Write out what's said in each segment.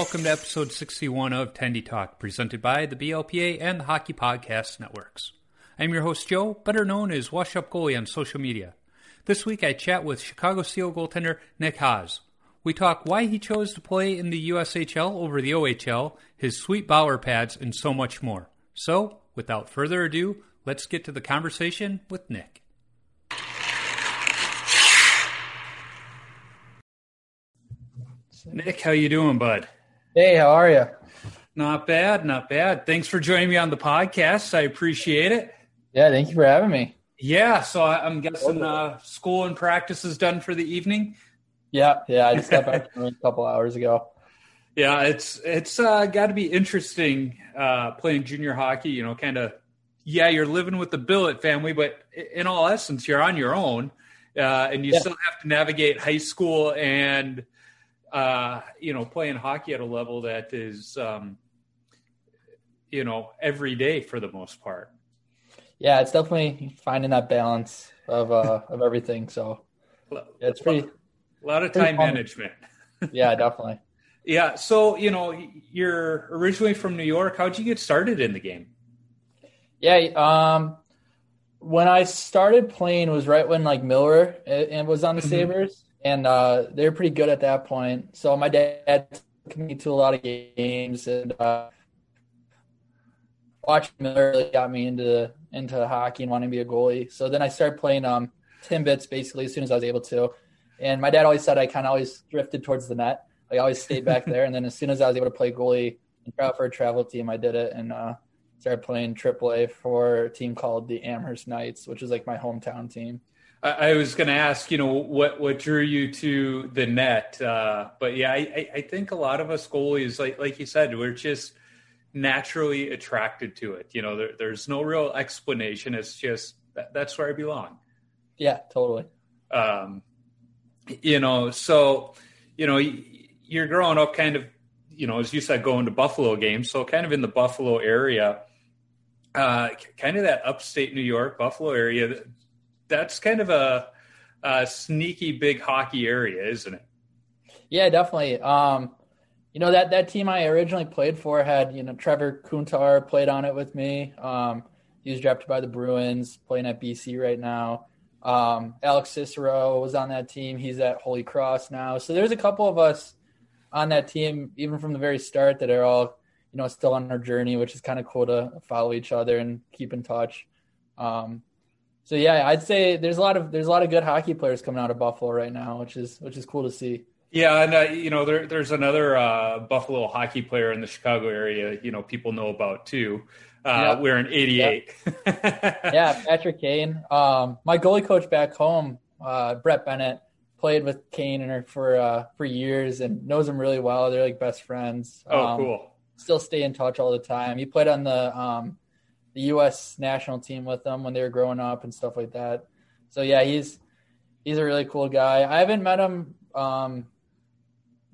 Welcome to episode 61 of Tendy Talk, presented by the BLPA and the Hockey Podcast Networks. I'm your host Joe, better known as Wash Up Goalie on social media. This week I chat with Chicago Steel goaltender Nick Haas. We talk why he chose to play in the USHL over the OHL, his sweet Bauer pads, and so much more. So, without further ado, let's get to the conversation with Nick. Nick, how you doing, bud? Hey, how are you? Not bad, not bad. Thanks for joining me on the podcast. I appreciate it. Yeah, thank you for having me. Yeah, so I'm guessing uh, school and practice is done for the evening. Yeah, yeah, I just got back from a couple hours ago. Yeah, it's it's uh, got to be interesting uh, playing junior hockey. You know, kind of. Yeah, you're living with the billet family, but in all essence, you're on your own, uh, and you Yeah. still have to navigate high school and uh, you know playing hockey at a level that is, um, you know, every day for the most part. Yeah, it's definitely finding that balance of uh of everything. So yeah, it's pretty. A lot of time management. Yeah, definitely. Yeah. So, you know, you're originally from New York. How'd you get started in the game? Yeah, um, when I started playing was right when like Miller uh, and was on the Mhm. Sabres, and uh, they were pretty good at that point. So my dad took me to a lot of games, and uh, watching Miller really got me into into hockey and wanting to be a goalie. So then I started playing um Timbits basically as soon as I was able to. And my dad always said I kind of always drifted towards the net. I always stayed back there, and then as soon as I was able to play goalie and try out for a travel team, I did it and uh, started playing AAA for a team called the Amherst Knights, which is like my hometown team. I, I was going to ask, you know, what what drew you to the net? Uh, but yeah, I, I, I think a lot of us goalies, like like you said, we're just naturally attracted to it. You know, there, there's no real explanation. It's just that, that's where I belong. Yeah, totally. um, you know, so you know, you're growing up kind of, you know, as you said, going to Buffalo games, so kind of in the Buffalo area, uh, kind of that upstate New York, Buffalo area. That's kind of a, a sneaky big hockey area, isn't it? Yeah, definitely. Um, you know that that team I originally played for had you know Trevor Kuntar played on it with me. Um, he was drafted by the Bruins, playing at BC right now. Um, Alex Cicero was on that team. He's at Holy Cross now. So there's a couple of us on that team, even from the very start, that are all you know still on our journey, which is kind of cool to follow each other and keep in touch. Um, so yeah, I'd say there's a lot of there's a lot of good hockey players coming out of Buffalo right now, which is which is cool to see. Yeah, and uh, you know, there, there's another uh, Buffalo hockey player in the Chicago area. You know, people know about too. Uh, Yeah. We're in '88. yeah, Patrick Kane. Um, my goalie coach back home, uh, Brett Bennett played with Kane and for uh, for years and knows him really well. They're like best friends. Oh, um, cool. Still stay in touch all the time. He played on the um, the U.S. national team with them when they were growing up and stuff like that. So yeah, he's he's a really cool guy. I haven't met him um,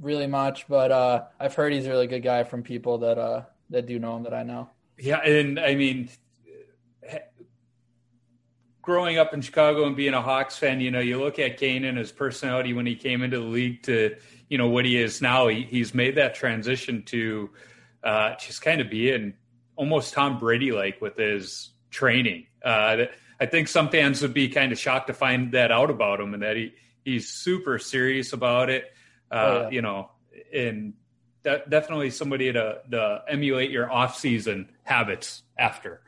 really much, but uh, I've heard he's a really good guy from people that uh, that do know him that I know. Yeah, and I mean, growing up in Chicago and being a Hawks fan, you know, you look at Kane and his personality when he came into the league to, you know, what he is now. He, he's made that transition to uh, just kind of being almost Tom Brady like with his training. Uh, I think some fans would be kind of shocked to find that out about him and that he he's super serious about it. Uh, oh, yeah. You know, and de- definitely somebody to, to emulate your off season habits after.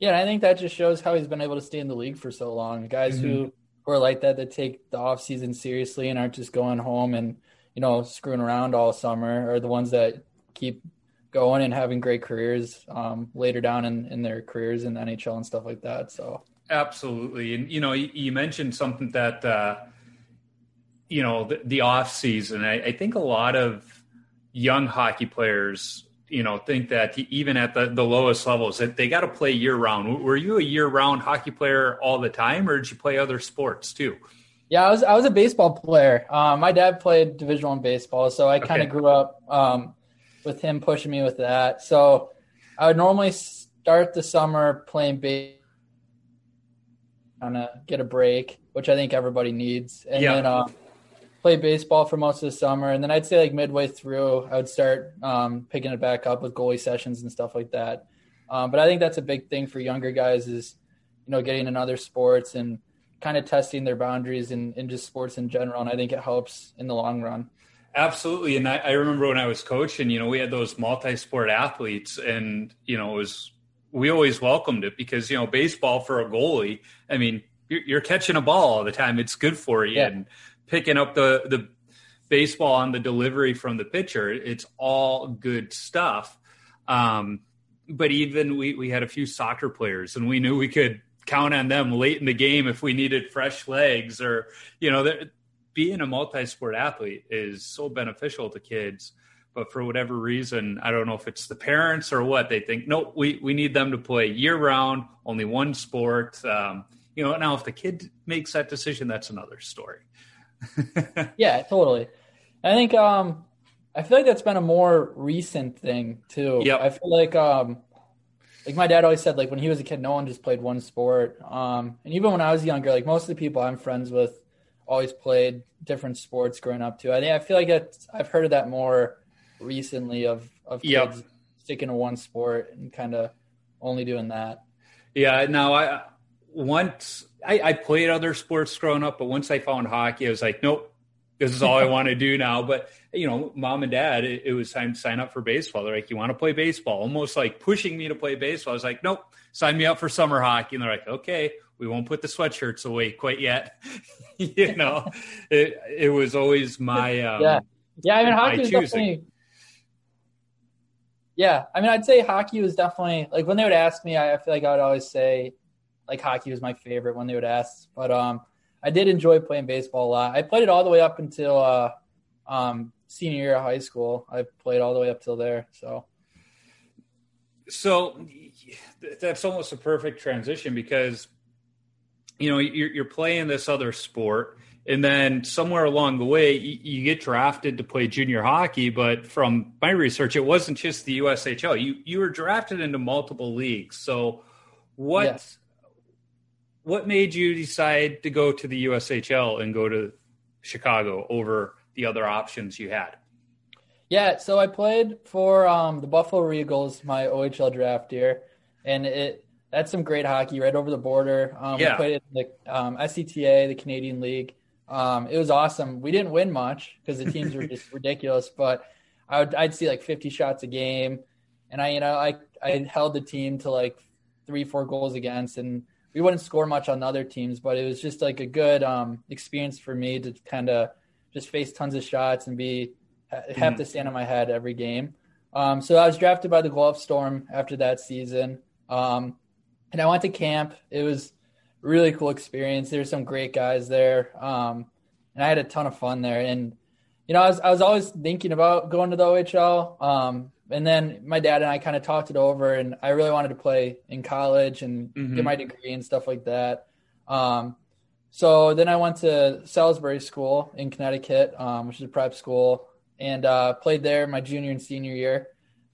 Yeah, I think that just shows how he's been able to stay in the league for so long. Guys mm-hmm. who, who are like that, that take the off season seriously and aren't just going home and you know screwing around all summer, are the ones that keep going and having great careers um, later down in, in their careers in the NHL and stuff like that. So absolutely, and you know, you, you mentioned something that uh, you know the, the off season. I, I think a lot of young hockey players you know think that even at the, the lowest levels that they got to play year round were you a year round hockey player all the time or did you play other sports too yeah i was i was a baseball player um, my dad played division one baseball so i kind of okay. grew up um, with him pushing me with that so i would normally start the summer playing baseball kind of get a break which i think everybody needs and yeah. then uh, play baseball for most of the summer, and then I'd say like midway through, I would start um, picking it back up with goalie sessions and stuff like that. Um, but I think that's a big thing for younger guys is you know getting in other sports and kind of testing their boundaries in, in just sports in general, and I think it helps in the long run. Absolutely, and I, I remember when I was coaching, you know, we had those multi-sport athletes, and you know, it was we always welcomed it because you know baseball for a goalie, I mean, you're, you're catching a ball all the time. It's good for you, yeah. and picking up the the baseball on the delivery from the pitcher. It's all good stuff. Um, but even we we had a few soccer players, and we knew we could count on them late in the game if we needed fresh legs, or you know, being a multi-sport athlete is so beneficial to kids. But for whatever reason, I don't know if it's the parents or what, they think, nope, we, we need them to play year round, only one sport. Um, you know, now if the kid makes that decision, that's another story. yeah, totally. I think um I feel like that's been a more recent thing too. Yeah. I feel like um like my dad always said like when he was a kid no one just played one sport. Um and even when I was younger, like most of the people I'm friends with always played different sports growing up too. I think I feel like it's, I've heard of that more recently of of kids yep. sticking to one sport and kind of only doing that. Yeah, now I once I, I, played other sports growing up, but once I found hockey, I was like, nope, this is all I want to do now. But you know, mom and dad, it, it, was time to sign up for baseball. They're like, you want to play baseball? Almost like pushing me to play baseball. I was like, nope, sign me up for summer hockey. And they're like, okay, we won't put the sweatshirts away quite yet. you know, it it was always my um, yeah yeah. I mean, hockey was definitely. Yeah, I mean, I'd say hockey was definitely like when they would ask me, I, I feel like I would always say like hockey was my favorite when they would ask. But um, I did enjoy playing baseball a lot. I played it all the way up until uh, um, senior year of high school. I played all the way up till there. So, so that's almost a perfect transition because you know you're, you're playing this other sport. And then somewhere along the way, you, you get drafted to play junior hockey. But from my research, it wasn't just the USHL. You you were drafted into multiple leagues. So, what yes what made you decide to go to the USHL and go to Chicago over the other options you had? Yeah, so I played for um, the Buffalo Regals my OHL draft year, and it that's some great hockey right over the border. Um, yeah. We played in the um, SCTA, the Canadian League. Um, it was awesome. We didn't win much because the teams were just ridiculous, but I would I'd see like 50 shots a game, and I you know I I held the team to like three four goals against, and we wouldn't score much on the other teams, but it was just like a good um, experience for me to kind of just face tons of shots and be have mm-hmm. to stand on my head every game. Um, so I was drafted by the Guelph Storm after that season, um, and I went to camp. It was really cool experience. There's some great guys there, um, and I had a ton of fun there. And you know, I was I was always thinking about going to the OHL. Um, and then my dad and I kind of talked it over, and I really wanted to play in college and Mhm. get my degree and stuff like that. Um, so then I went to Salisbury School in Connecticut, um, which is a prep school, and uh, played there my junior and senior year.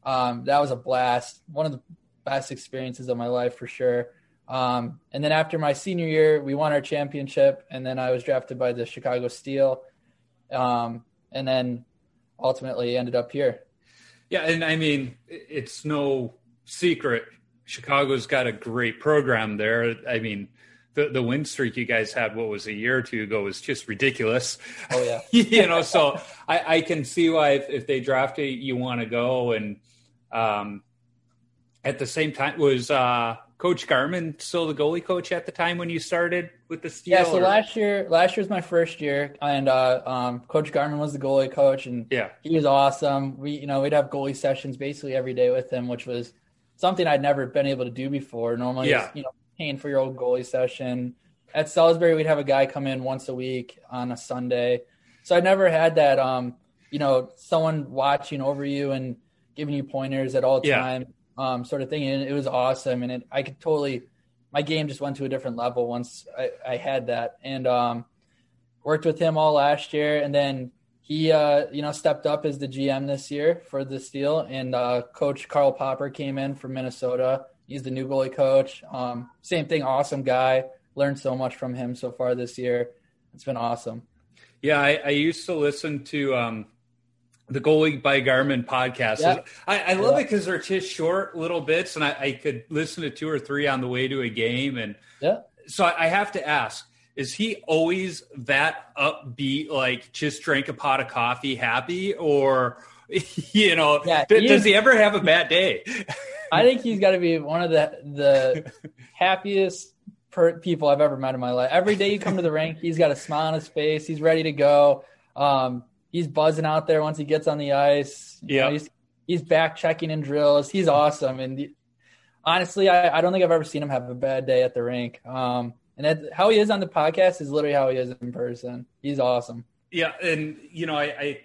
Um, that was a blast, one of the best experiences of my life for sure. Um, and then after my senior year, we won our championship, and then I was drafted by the Chicago Steel, um, and then ultimately ended up here. Yeah, and I mean, it's no secret. Chicago's got a great program there. I mean, the the win streak you guys had, what was a year or two ago, was just ridiculous. Oh yeah, you know, so I, I can see why if, if they draft you, you want to go. And um, at the same time, was uh, Coach Garman still the goalie coach at the time when you started with the Steel? yeah. So or- last year, last year was my first year, and uh, um, Coach Garman was the goalie coach, and yeah, he was awesome. We, you know, we'd have goalie sessions basically every day with him, which was something I'd never been able to do before. Normally, Yeah. you know, paying for your old goalie session. At Salisbury, we'd have a guy come in once a week on a Sunday. So I never had that, um, you know, someone watching over you and giving you pointers at all Yeah. time, um, sort of thing. And it was awesome. And it, I could totally, my game just went to a different level once I, I had that. And um, worked with him all last year. And then he uh, you know stepped up as the GM this year for the Steel, and uh, Coach Carl Popper came in from Minnesota. He's the new goalie coach. Um, same thing, awesome guy. Learned so much from him so far this year. It's been awesome. yeah. I, I used to listen to um, the goalie by Garman podcast. Yeah. I, I love Yeah. it because they're just short little bits, and I, I could listen to two or three on the way to a game. And Yeah. so I, I have to ask: Is he always that upbeat, like just drank a pot of coffee, happy, or you know, Yeah, he does is- he ever have a bad day? I think he's got to be one of the the happiest per- people I've ever met in my life. Every day you come to the rink, he's got a smile on his face. He's ready to go. Um, he's buzzing out there once he gets on the ice. Yeah. he's he's back checking in drills. He's awesome. And the, honestly, I, I don't think I've ever seen him have a bad day at the rink. Um, and that, how he is on the podcast is literally how he is in person. He's awesome. Yeah, and you know, I, I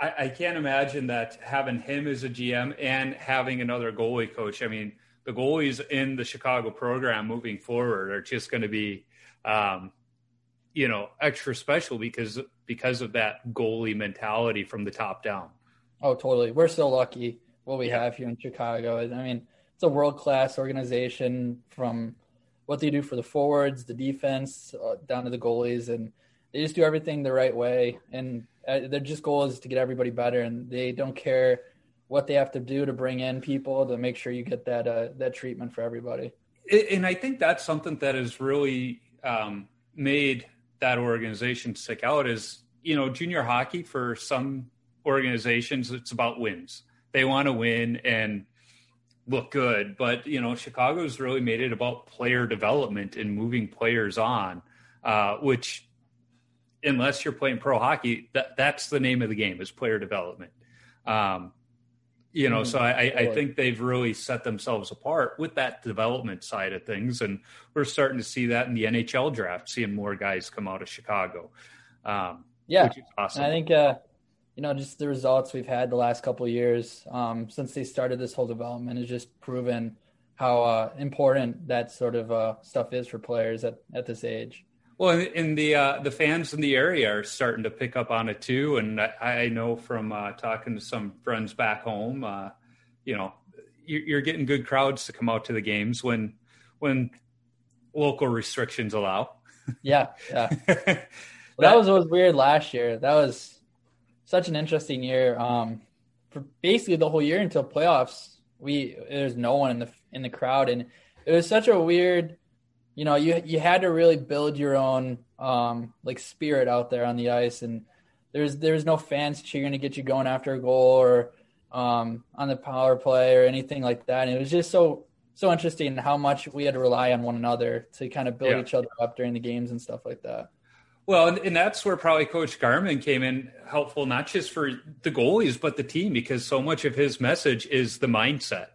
I I can't imagine that having him as a GM and having another goalie coach. I mean, the goalies in the Chicago program moving forward are just going to be, um, you know, extra special because because of that goalie mentality from the top down. Oh, totally. We're so lucky what we Yeah. have here in Chicago. I mean, it's a world class organization from what they do for the forwards, the defense, uh, down to the goalies, and they just do everything the right way. And uh, their just goal is to get everybody better, and they don't care what they have to do to bring in people to make sure you get that uh, that treatment for everybody. and I think that's something that has really um, made that organization stick out. Is you know, junior hockey for some organizations, it's about wins. They want to win and look good, but you know, Chicago's really made it about player development and moving players on, uh, which. Unless you're playing pro hockey, that that's the name of the game is player development. Um, you know, Mhm. so I, I, think they've really set themselves apart with that development side of things, and we're starting to see that in the NHL draft, seeing more guys come out of Chicago, um, Yeah, awesome. And I think, uh, you know, just the results we've had the last couple of years um, since they started this whole development has just proven how uh, important that sort of uh, stuff is for players at, at this age. Well, and- the uh, the fans in the area are starting to pick up on it too, and I, I know from uh, talking to some friends back home, uh, you know, you're, you're getting good crowds to come out to the games when when local restrictions allow. Yeah, yeah. Well, that was what was weird last year. That was such an interesting year. Um, for basically the whole year until playoffs, we there's no one in the in the crowd, and it was such a weird. You know, you you had to really build your own um, like spirit out there on the ice, and there's there's no fans cheering to get you going after a goal or um, on the power play or anything like that. And it was just so so interesting how much we had to rely on one another to kind of build Yeah. each other up during the games and stuff like that. Well, and, and that's where probably Coach Garman came in helpful, not just for the goalies, but the team, because so much of his message is the mindset.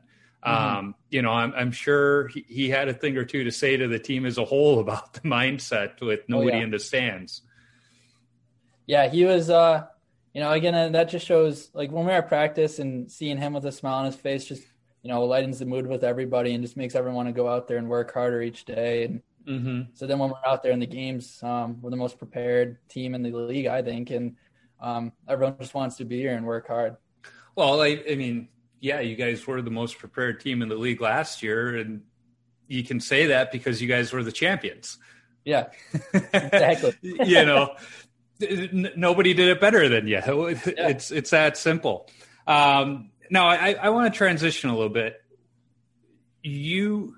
Mm-hmm. Um, you know, I'm, I'm sure he, he, had a thing or two to say to the team as a whole about the mindset with oh, nobody oh, yeah. in the stands. Yeah, he was. Uh, you know, again, that just shows like when we're at practice and seeing him with a smile on his face, just you know, lightens the mood with everybody and just makes everyone want to go out there and work harder each day. And mm-hmm. so then when we're out there in the games, um, we're the most prepared team in the league, I think, and um, everyone just wants to be here and work hard. Well, I, I mean, yeah, you guys were the most prepared team in the league last year, and you can say that because you guys were the champions. Yeah, exactly. you know, nobody did it better than you. It's it's that simple. Um, now, I, I want to transition a little bit. You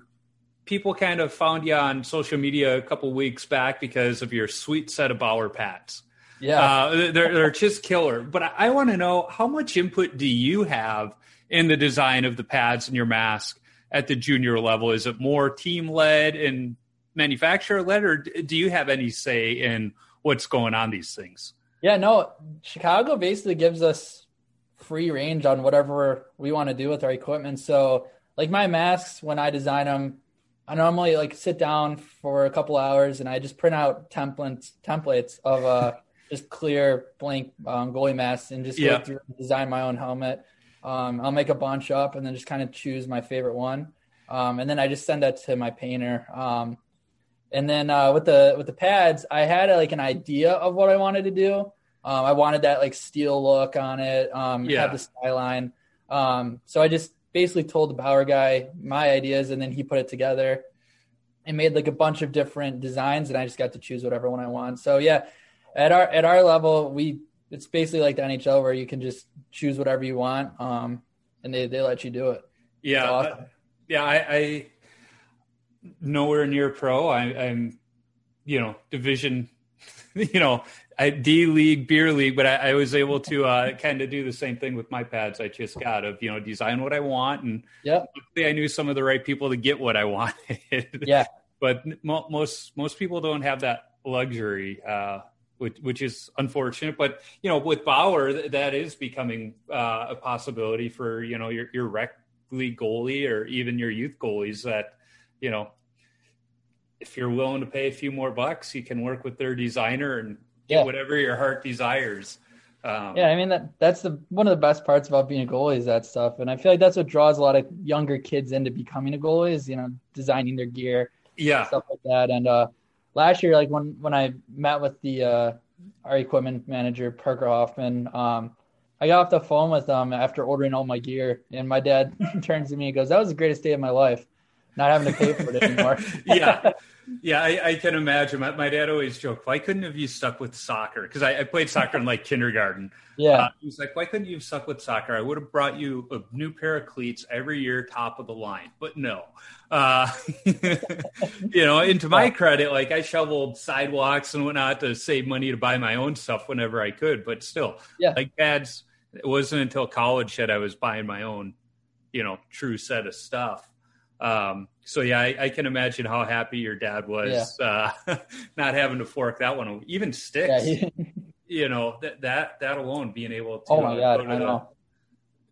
people kind of found you on social media a couple weeks back because of your sweet set of Bauer pads. Yeah, uh, they're they're just killer. But I, I want to know how much input do you have in the design of the pads and your mask at the junior level? Is it more team led and manufacturer led, or do you have any say in what's going on these things? Yeah, no, Chicago basically gives us free range on whatever we want to do with our equipment. So, like my masks, when I design them, I normally like sit down for a couple hours and I just print out templates templates of uh, just clear blank um, goalie masks and just yeah. go through and design my own helmet. Um, I'll make a bunch up and then just kind of choose my favorite one, um, and then I just send that to my painter. Um, and then uh, with the with the pads, I had like an idea of what I wanted to do. Um, I wanted that like steel look on it. Um, yeah. Had the skyline. Um, so I just basically told the Bauer guy my ideas, and then he put it together and made like a bunch of different designs, and I just got to choose whatever one I want. So yeah, at our at our level, we it's basically like the NHL where you can just choose whatever you want, um, and they they let you do it. Yeah, awesome. yeah. I, I nowhere near pro. I, I'm, you know, division, you know, I, D League, Beer League, but I, I was able to uh, kind of do the same thing with my pads. I just got of you know design what I want, and yeah, I knew some of the right people to get what I wanted. Yeah, but mo- most most people don't have that luxury, uh, which which is unfortunate. But you know, with Bauer, that is becoming uh, a possibility for you know your your rec league goalie or even your youth goalies that you know if you're willing to pay a few more bucks, you can work with their designer and get yeah. whatever your heart desires. Um, yeah, I mean that that's the one of the best parts about being a goalie is that stuff, and I feel like that's what draws a lot of younger kids into becoming a goalie is you know designing their gear, yeah, stuff like that. And uh, last year, like when when I met with the uh, our equipment manager Parker Hoffman, um, I got off the phone with him after ordering all my gear, and my dad turns to me and goes, "That was the greatest day of my life." not having to pay for it anymore. yeah. Yeah, I, I, can imagine. My, my, dad always joked, "Why couldn't have you stuck with soccer?" Because I, I, played soccer in like kindergarten. Yeah, uh, he was like, "Why couldn't you have stuck with soccer? I would have brought you a new pair of cleats every year, top of the line." But no, uh, you know. And to my credit, like I shoveled sidewalks and whatnot to save money to buy my own stuff whenever I could. But still, yeah, like dad's. It wasn't until college that I was buying my own, you know, true set of stuff. Um, so yeah, I, I, can imagine how happy your dad was yeah. uh, not having to fork that one. Even sticks, yeah, he... you know that that that alone, being able to oh my God, go, to the,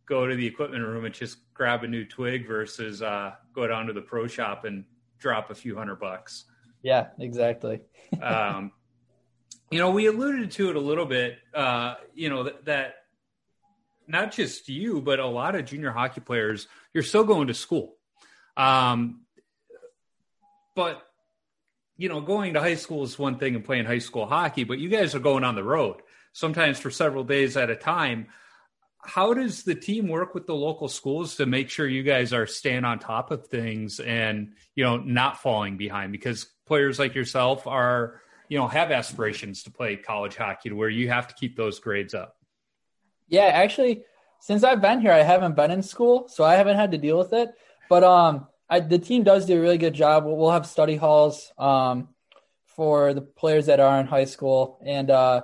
go to the equipment room and just grab a new twig versus uh, go down to the pro shop and drop a few hundred bucks. Yeah, exactly. um, you know, we alluded to it a little bit. Uh, you know that, that not just you, but a lot of junior hockey players, you're still going to school um, but you know, going to high school is one thing and playing high school hockey, but you guys are going on the road sometimes for several days at a time. How does the team work with the local schools to make sure you guys are staying on top of things and, you know, not falling behind? Because players like yourself are, you know, have aspirations to play college hockey to where you have to keep those grades up. Yeah, actually, since I've been here, I haven't been in school, so I haven't had to deal with it. But um, I, the team does do a really good job. We'll, we'll have study halls um, for the players that are in high school, and uh,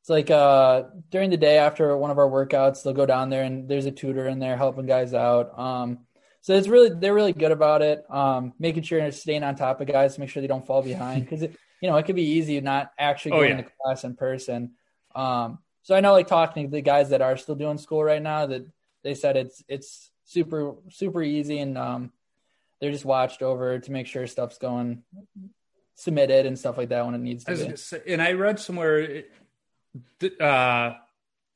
it's like uh, during the day after one of our workouts, they'll go down there and there's a tutor in there helping guys out. Um, so it's really they're really good about it, um, making sure you're staying on top of guys to make sure they don't fall behind because you know it could be easy not actually oh, going yeah. to class in person. Um, so I know like talking to the guys that are still doing school right now that they said it's it's super super easy, and um, they're just watched over to make sure stuff's going submitted and stuff like that when it needs to be. Say, and I read somewhere, uh,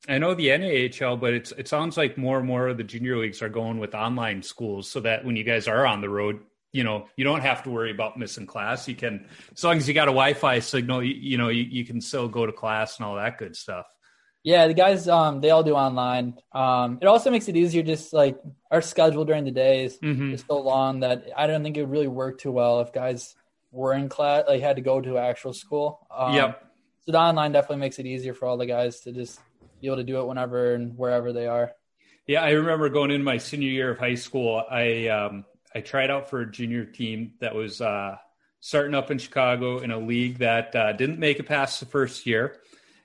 I know the NAHL, but it's it sounds like more and more of the junior leagues are going with online schools, so that when you guys are on the road, you know you don't have to worry about missing class. You can, as long as you got a Wi-Fi signal, you, you know you, you can still go to class and all that good stuff. Yeah, the guys, um, they all do online. Um, it also makes it easier. Just like our schedule during the days Mhm. is so long that I don't think it would really work too well if guys were in class, like had to go to actual school. Um, Yep. So the online definitely makes it easier for all the guys to just be able to do it whenever and wherever they are. Yeah, I remember going into my senior year of high school. I um, I tried out for a junior team that was uh, starting up in Chicago in a league that uh, didn't make it past the first year,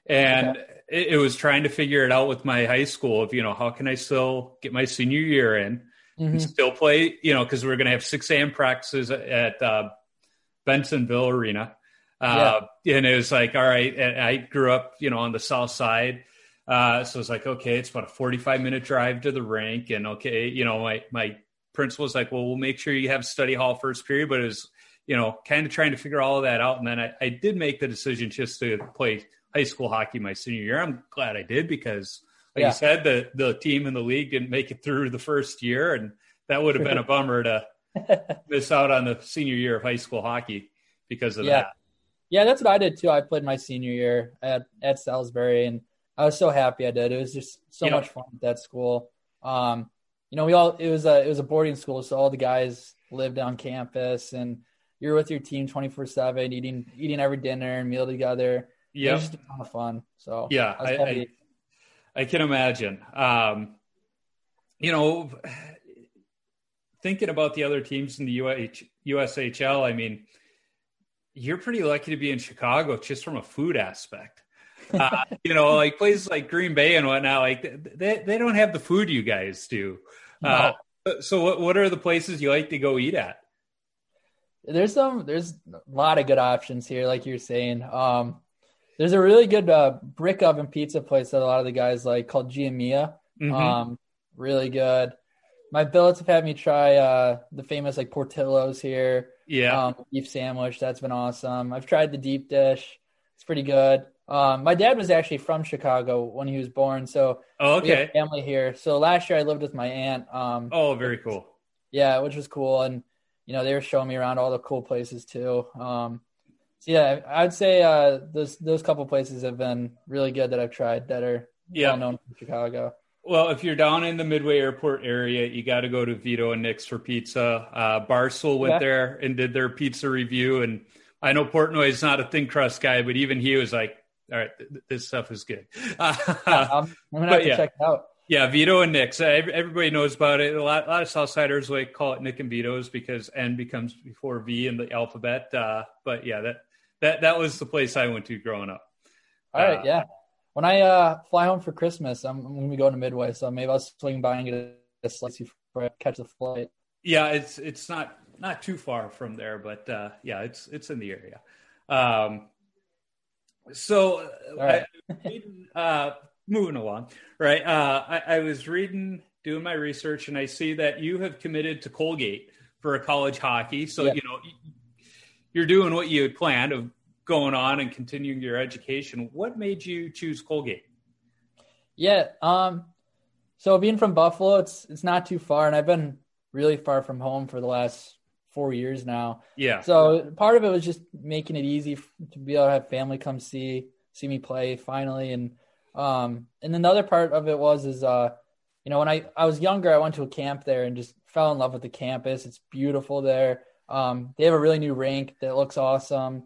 and it was trying to figure it out with my high school of you know how can I still get my senior year in and still play you know because we are going to have six a.m. practices at uh, Bensenville Arena. Uh, And it was like, all right. And I grew up, you know, on the south side. Uh, so it's like, okay, it's about a 45 minute drive to the rink. And okay, you know, my, my principal was like, well, we'll make sure you have study hall first period, but it was, you know, kind of trying to figure all of that out. And then I, I did make the decision just to play high school hockey my senior year. I'm glad I did because like Yeah. you said, the, the team in the league didn't make it through the first year. And that would have been a bummer to miss out on the senior year of high school hockey because of Yeah. that. Yeah, that's what I did too. I played my senior year at, at Salisbury and I was so happy I did. It was just so Yeah. much fun at that school. Um, you know, we all it was a it was a boarding school, so all the guys lived on campus and you're with your team twenty four seven, eating eating every dinner and meal together. Yeah. just a ton of fun. So Yeah, I I- I can imagine. Um, you know, thinking about the other teams in the UH, USHL, I mean, you're pretty lucky to be in Chicago just from a food aspect. Uh, you know, like places like Green Bay and whatnot, like they they don't have the food you guys do. Uh, so, what what are the places you like to go eat at? There's some there's a lot of good options here, like you're saying. Um, there's a really good uh, brick oven pizza place that a lot of the guys like called Giamia. Mhm. Um, really good. My billets have had me try uh, the famous like Portillo's here. yeah, Um, beef sandwich. That's been awesome. I've tried the deep dish. It's pretty good. Um, my dad was actually from Chicago when he was born, so oh, okay. family here. So last year I lived with my aunt. Um, Oh, very cool. yeah, which was cool, and you know they were showing me around all the cool places too. Um, so yeah, I'd say uh, those those couple places have been really good that I've tried that are Yeah. well known from Chicago. Well, if you're down in the Midway Airport area, you got to go to Vito and Nick's for pizza. Uh, Barstool went Yeah. there and did their pizza review, and I know Portnoy is not a thin crust guy, but even he was like, "All right, th- this stuff is good." Um, I'm gonna have to yeah. check it out. yeah, Vito and Nick's. Uh, everybody knows about it. A lot, a lot of Southsiders like call it Nick and Vito's because N becomes before V in the alphabet. Uh, but yeah, that that that was the place I went to growing up. All right, Uh, yeah. When I uh, fly home for Christmas, I'm, I'm gonna be going to Midway, so maybe I'll swing by and get a slice before I catch the flight. Yeah, it's it's not not too far from there, but uh, yeah, it's it's in the area. Um, so, uh, right. I, uh, moving along, right? Uh, I, I was reading, doing my research, and I see that you have committed to Colgate for a college hockey. So Yeah. you know you're doing what you had planned of going on and continuing your education. What made you choose Colgate? Yeah. Um. So being from Buffalo, it's it's not too far, and I've been really far from home for the last four years now. Yeah, So part of it was just making it easy to be able to have family come see see me play finally, and um, and then the other part of it was is uh, you know, when I I was younger, I went to a camp there and just fell in love with the campus. It's beautiful there. Um, they have a really new rink that looks awesome,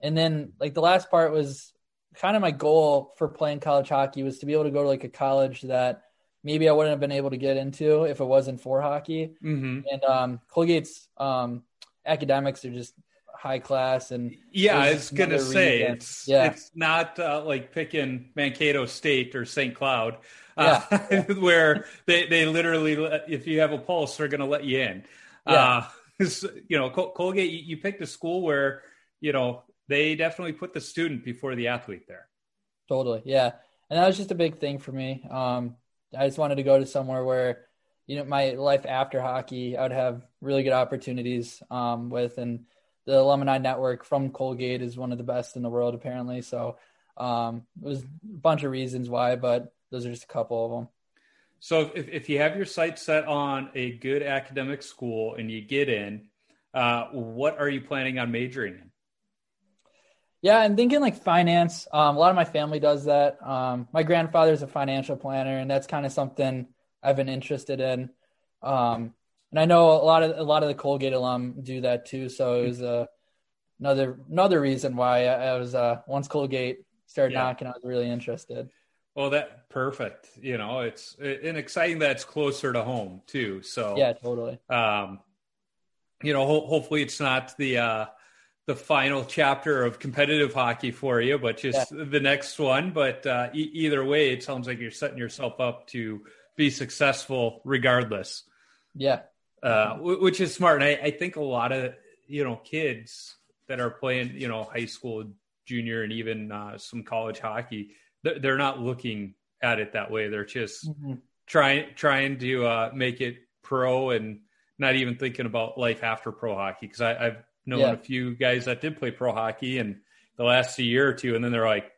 and then like the last part was kind of my goal for playing college hockey was to be able to go to like a college that maybe I wouldn't have been able to get into if it wasn't for hockey hmm and um, Colgate's um, academics are just high class and Yeah, I was gonna say reason. it's Yeah. it's not uh, like picking Mankato State or St. Cloud, uh, where they they literally let, if you have a pulse, they're gonna let you in. Uh, so, you know, Col- Colgate, you, you picked a school where you know they definitely put the student before the athlete there. totally yeah, and that was just a big thing for me. Um, I just wanted to go to somewhere where you know my life after hockey, I would have really good opportunities um, with, and the alumni network from Colgate is one of the best in the world apparently. So um, it was a bunch of reasons why, but those are just a couple of them. So if, if you have your sights set on a good academic school and you get in, uh, what are you planning on majoring in? Yeah, I'm thinking like finance. Um, a lot of my family does that. Um, my grandfather's a financial planner, and that's kind of something I've been interested in. Um, and I know a lot of a lot of the Colgate alum do that too. So it was uh, another another reason why I, I was uh, once Colgate started yeah. knocking, I was really interested. Well, that perfect. You know, it's and exciting that it's closer to home too. So yeah, totally. Um, you know, ho- hopefully it's not the uh, the final chapter of competitive hockey for you, but just yeah. the next one. But uh, e- either way, it sounds like you're setting yourself up to be successful regardless. Yeah, uh, which is smart. And I, I think a lot of you know kids that are playing, you know, high school, junior, and even uh, some college hockey they're not looking at it that way. They're just mm-hmm. trying trying to uh, make it pro and not even thinking about life after pro hockey. Because I've known yeah. a few guys that did play pro hockey and the last year or two, and then they're like,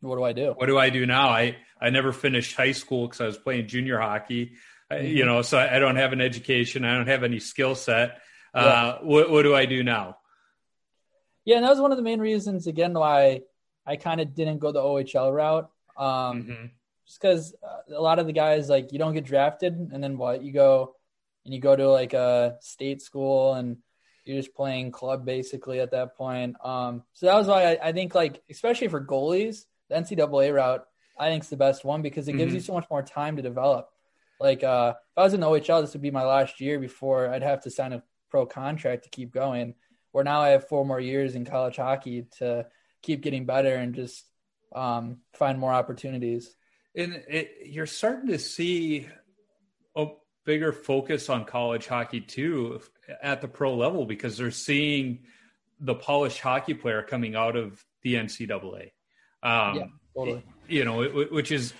"What do I do? What do I do now? I I never finished high school because I was playing junior hockey. Mm-hmm. you know, so I don't have an education. I don't have any skill set. Uh, yeah. what, what do I do now? Yeah, and that was one of the main reasons again why I kind of didn't go the OHL route. Um, mm-hmm. Just because uh, a lot of the guys, like, you don't get drafted, and then what? You go and you go to like a state school and you're just playing club basically at that point. Um, so that was why I, I, think, like, especially for goalies, the NCAA route, I think is the best one because it gives mm-hmm. you so much more time to develop. Like, uh, if I was in the OHL, this would be my last year before I'd have to sign a pro contract to keep going. Where now I have four more years in college hockey to keep getting better and just um, find more opportunities. And it, you're starting to see a bigger focus on college hockey too at the pro level because they're seeing the polished hockey player coming out of the NCAA. Um, yeah, totally. You know, which is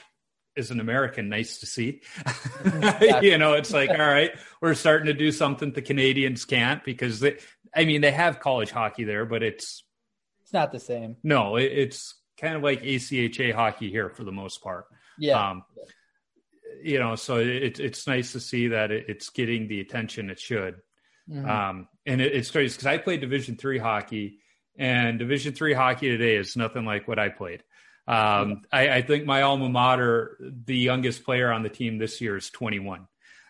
as an American nice to see. you know, it's like, all right, we're starting to do something the Canadians can't because they, I mean, they have college hockey there, but it's it's not the same. No, it, it's kind of like ACHA hockey here for the most part. Yeah. Um, you know, so it, it's nice to see that it, it's getting the attention it should. Mm-hmm. Um, and it, it's crazy because I played Division three hockey, and Division three hockey today is nothing like what I played. Um, I, I, think my alma mater, the youngest player on the team this year is 21.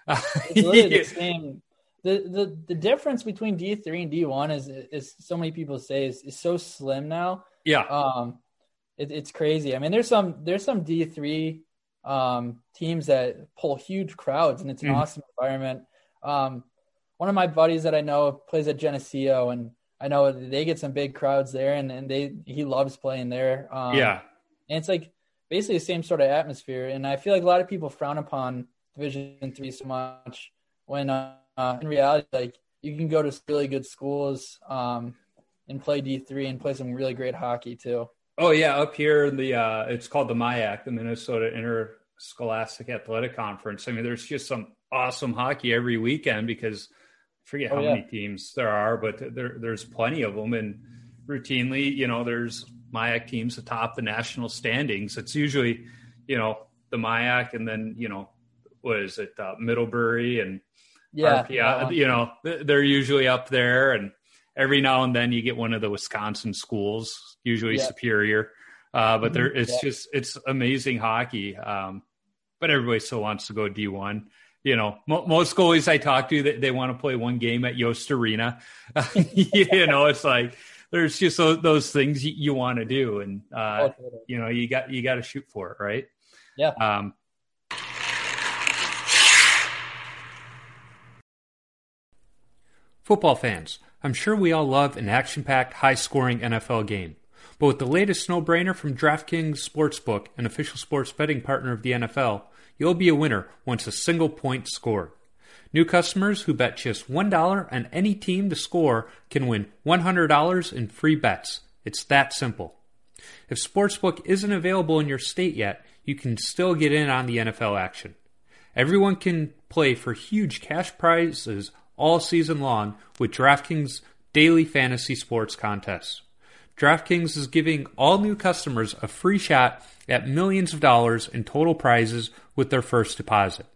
It's the same the, the the difference between D three and D one is is so many people say is, is so slim now. Yeah. Um, it, it's crazy. I mean, there's some there's some D three um teams that pull huge crowds, and it's an mm. awesome environment. Um, one of my buddies that I know plays at Geneseo, and I know they get some big crowds there, and, and they he loves playing there. Um, yeah, and it's like basically the same sort of atmosphere, and I feel like a lot of people frown upon Division three so much when. Uh, uh, in reality, like you can go to really good schools um, and play D three and play some really great hockey too. Oh yeah, up here in the uh, it's called the MIAC, the Minnesota Interscholastic Athletic Conference. I mean, there's just some awesome hockey every weekend because I forget oh, how yeah. many teams there are, but there, there's plenty of them, and routinely, you know, there's MIAC teams atop the national standings. It's usually, you know, the MIAC, and then you know, what is it, uh, Middlebury and yeah, RPI, you know, they're usually up there, and every now and then you get one of the Wisconsin schools, usually yeah. Superior. Uh, but there, it's yeah. just it's amazing hockey. Um, but everybody still wants to go D one. You know, mo- most goalies I talk to, they, they want to play one game at Yost Arena. you know, it's like there's just those, those things you, you want to do, and uh, you know, you got you got to shoot for it, right? Yeah. Um, Football fans, I'm sure we all love an action packed, high scoring NFL game. But with the latest no brainer from DraftKings Sportsbook, an official sports betting partner of the NFL, you'll be a winner once a single point scored. New customers who bet just $1 on any team to score can win $100 in free bets. It's that simple. If Sportsbook isn't available in your state yet, you can still get in on the NFL action. Everyone can play for huge cash prizes all season long with DraftKings daily fantasy sports contests. DraftKings is giving all new customers a free shot at millions of dollars in total prizes with their first deposit.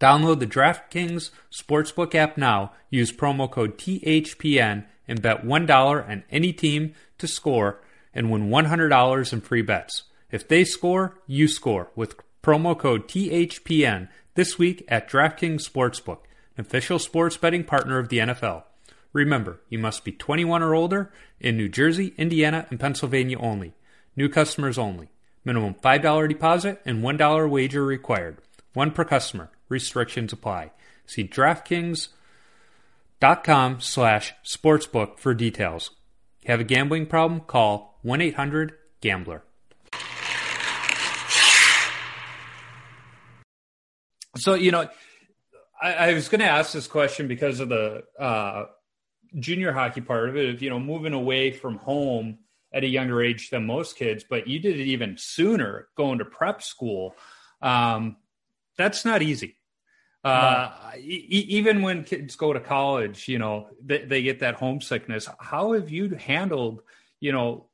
Download the DraftKings Sportsbook app now, use promo code THPN, and bet $1 on any team to score and win $100 in free bets. If they score, you score with promo code THPN this week at DraftKings Sportsbook, official sports betting partner of the NFL. Remember, you must be 21 or older in New Jersey, Indiana, and Pennsylvania only. New customers only. Minimum $5 deposit and $1 wager required. One per customer. Restrictions apply. See DraftKings.com slash sportsbook for details. Have a gambling problem? Call 1-800-GAMBLER. So, you know, I, I was going to ask this question because of the uh, junior hockey part of it, of, you know, moving away from home at a younger age than most kids, but you did it even sooner going to prep school. Um, that's not easy. Uh, e- even when kids go to college, you know, they, they get that homesickness. How have you handled, you know,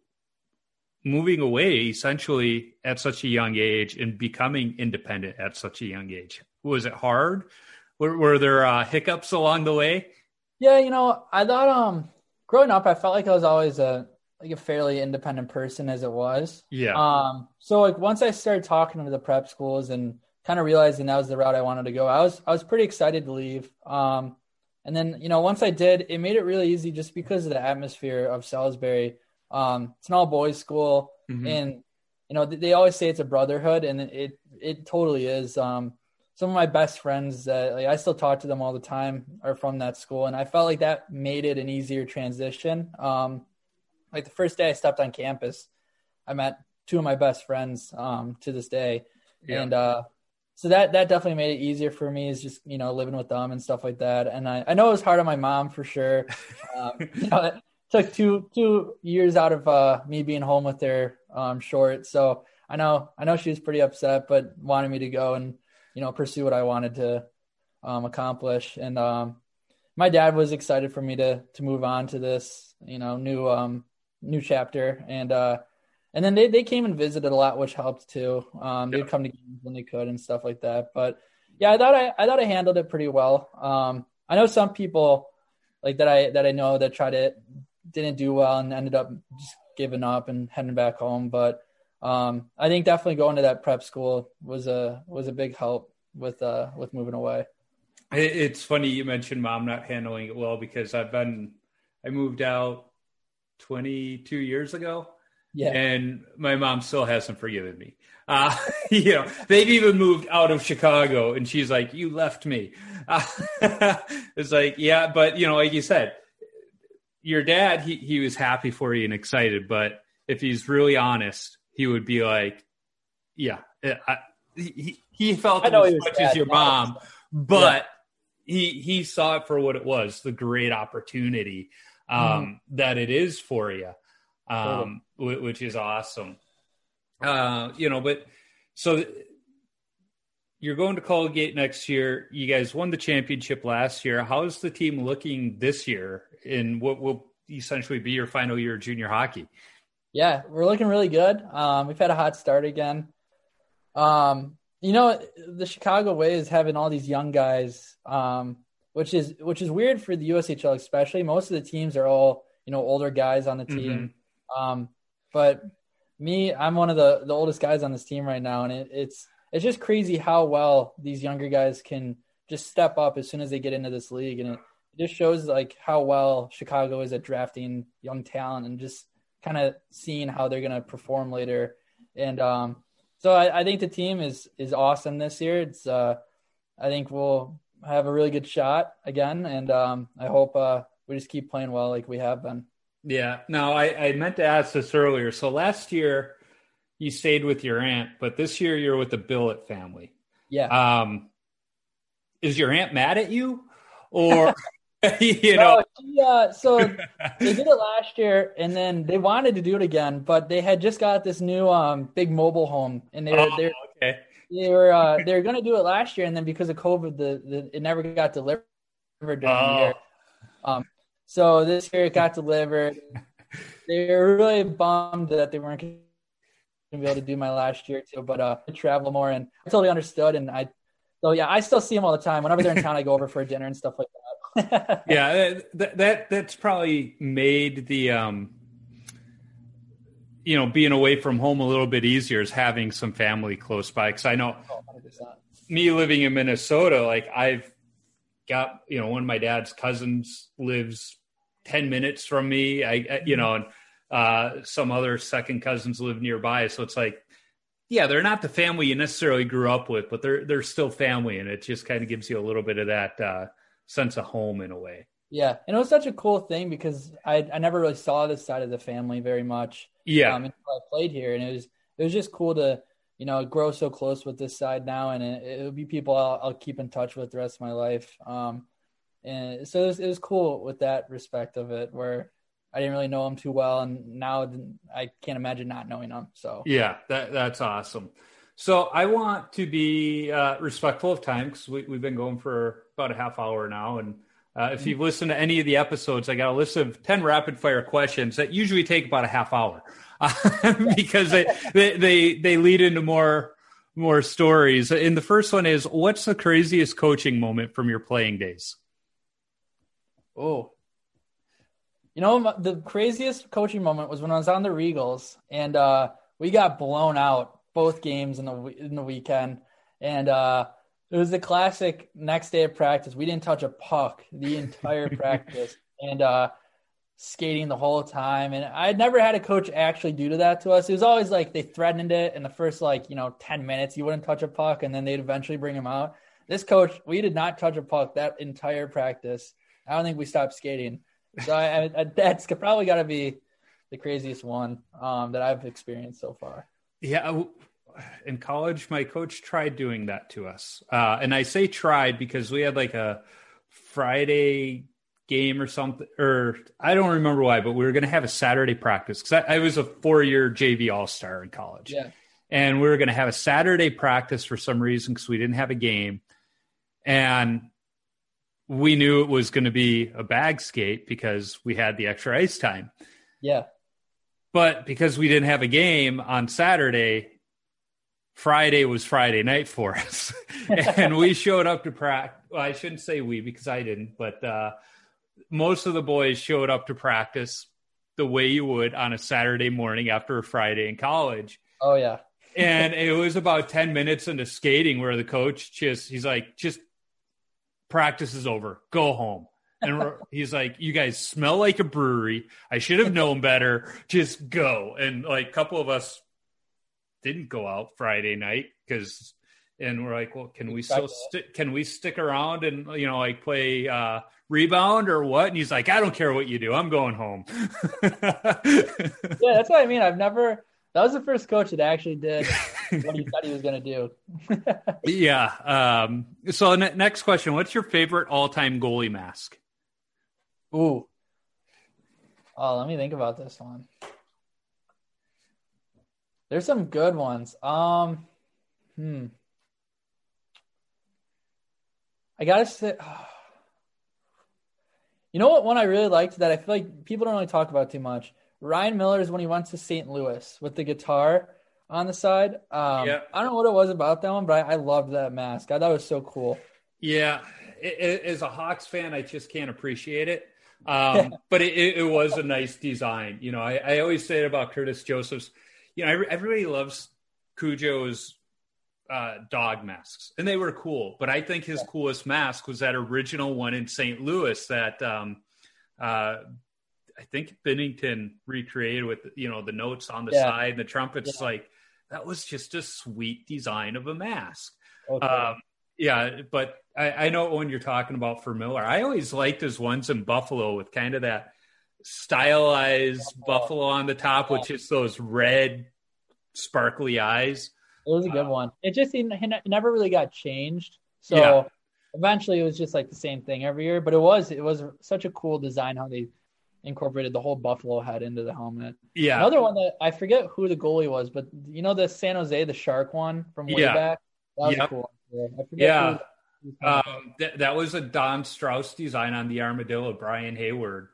moving away essentially at such a young age and becoming independent at such a young age? Was it hard? Were, were there uh, hiccups along the way? Yeah, you know, I thought um growing up I felt like I was always a like a fairly independent person as it was. Yeah. Um so like once I started talking to the prep schools and kind of realizing that was the route I wanted to go, I was I was pretty excited to leave. Um and then, you know, once I did, it made it really easy just because of the atmosphere of Salisbury. Um it's an all boys school Mhm. and you know, they always say it's a brotherhood and it it totally is. Um some of my best friends that like I still talk to them all the time are from that school, and I felt like that made it an easier transition. Um, like the first day I stepped on campus, I met two of my best friends um, to this day, Yeah. and uh, so that that definitely made it easier for me. Is just you know living with them and stuff like that. And I, I know it was hard on my mom for sure. Um, you know, it took two two years out of uh, me being home with her um, short, so I know I know she was pretty upset, but wanted me to go and you know pursue what I wanted to um, accomplish. And um, my dad was excited for me to to move on to this you know new um, new chapter. And uh, and then they they came and visited a lot, which helped too. Um, they'd come to games when they could and stuff like that. But yeah, I thought I I thought I handled it pretty well. Um, I know some people like that I that I know that tried it didn't do well and ended up just giving up and heading back home, but um, I think definitely going to that prep school was a was a big help with uh with moving away. It's funny you mentioned mom not handling it well because I've been, I moved out 22 years ago Yeah, and my mom still hasn't forgiven me. Uh, you know, they've even moved out of Chicago and she's like, you left me. Uh, it's like, yeah, but you know, like you said, your dad, he, he was happy for you and excited, but if he's really honest, he would be like, yeah, I, he, he felt I know as much as your mom, but he he saw it for what it was the great opportunity um, that it is for you um, wh- which is awesome. Uh, you know but so you're going to colgate next year. You guys won the championship last year. How's the team looking this year in what will essentially be your final year of junior hockey Yeah, we're looking really good. Um, we've had a hot start again. Um, you know, the Chicago way is having all these young guys, um, which is which is weird for the USHL, especially. Most of the teams are all you know older guys on the team. Um, but me, I'm one of the the oldest guys on this team right now, and it, it's it's just crazy how well these younger guys can just step up as soon as they get into this league, and it, it just shows like how well Chicago is at drafting young talent and just kind of seeing how they're going to perform later. And um, so I, I think the team is is awesome this year. It's uh, I think we'll have a really good shot again, and um, I hope uh, we just keep playing well like we have been. Yeah. No, I, I meant to ask this earlier. So last year you stayed with your aunt, but this year you're with the Billet family. Yeah. Um, is your aunt mad at you, or you know? No, uh, so they did it last year, and then they wanted to do it again, but they had just got this new um, big mobile home, and they were Oh, they're Okay. They were uh, they were going to do it last year, and then because of COVID, the, the it never got delivered during the Oh. year. Um, so this year it got delivered. they were really bummed that they weren't going to be able to do my last year too, but uh, I travel more, and I totally understood. And I, so yeah, I still see them all the time. Whenever they're in town, I go over for a dinner and stuff like that. yeah, that, that that's probably made the um, you know, being away from home a little bit easier is having some family close by. Because I know Oh, me living in Minnesota, like I've got you know one of my dad's cousins lives ten minutes from me. I I- you know, and uh, some other second cousins live nearby, so it's like. Yeah, they're not the family you necessarily grew up with, but they're they're still family, and it just kind of gives you a little bit of that uh, sense of home in a way. Yeah, and it was such a cool thing because I I never really saw this side of the family very much. Yeah, um, until I played here, and it was it was just cool to you know grow so close with this side now, and it, it'll be people I'll, I'll keep in touch with the rest of my life. Um, and so it was, it was cool with that respect of it, where I didn't really know them too well, and now I can't imagine not knowing them. So Yeah, that that's awesome. So I want to be uh, respectful of time because we, we've been going for about a half hour now, and uh, if you've listened to any of the episodes, I got a list of ten rapid fire questions that usually take about a half hour because they, they they they lead into more more stories. And the first one is, what's the craziest coaching moment from your playing days? Oh, you know, the craziest coaching moment was when I was on the Regals and uh, we got blown out both games in the in the weekend, and uh, it was the classic next day of practice. We didn't touch a puck the entire practice, and uh, skating the whole time. And I had never had a coach actually do to that to us. It was always like they threatened it in the first like you know ten minutes. You wouldn't touch a puck, and then they'd eventually bring him out. This coach, we did not touch a puck that entire practice. I don't think we stopped skating. So I, I, I, that's probably got to be the craziest one um, that I've experienced so far. Yeah, in college, my coach tried doing that to us, uh, and I say tried because we had like a Friday game or something, or I don't remember why, but we were going to have a Saturday practice because I, I was a four-year JV All Star in college, Yeah, and we were going to have a Saturday practice for some reason because we didn't have a game, and we knew it was going to be a bag skate because we had the extra ice time. yeah, But because we didn't have a game on Saturday, Friday was Friday night for us. and we showed up to practice. Well, I shouldn't say we because I didn't, but uh, most of the boys showed up to practice the way you would on a Saturday morning after a Friday in college. oh yeah, And it was about 10 minutes into skating where the coach just, he's like, just practice is over, go home. And he's like, you guys smell like a brewery. I should have known better. Just go. And like a couple of us didn't go out Friday night because, and we're like, well, can we still stick? Can we stick around and you know like play uh, rebound or what? And he's like, I don't care what you do. I'm going home. yeah. That's what I mean. I've never. That was the first coach that actually did what he thought he was going to do. yeah. Um, so ne- next question: What's your favorite all-time goalie mask? Ooh. Oh, let me think about this one. There's some good ones. Um, hmm. I gotta say, you know what one I really liked that I feel like people don't really talk about too much. Ryan Miller's when he went to St. Louis with the guitar on the side. Um, Yeah. I don't know what it was about that one, but I, I loved that mask. I thought it was so cool. Yeah, I- I- as a Hawks fan, I just can't appreciate it. Um, but it, it, was a nice design. You know, I, I always say it about Curtis Joseph's. You know, everybody loves Cujo's uh, dog masks, and they were cool. But I think his coolest mask was that original one in St. Louis that um, uh, I think Bennington recreated with you know the notes on the Yeah. side and the trumpets. Yeah. Like that was just a sweet design of a mask. Okay. Um, yeah, but I, I know when you're talking about for Miller. I always liked his ones in Buffalo with kind of that stylized buffalo on the top with just those red, sparkly eyes. It was a good uh, one. It just he never really got changed. So Yeah. eventually it was just like the same thing every year. But it was it was such a cool design how they incorporated the whole buffalo head into the helmet. Yeah. Another one that I forget who the goalie was, but you know the San Jose, the shark one from way Yeah. back. That was Yep. cool. Yeah, I forget Yeah. Um, that, that was a Don Strauss design on the armadillo, Brian Hayward.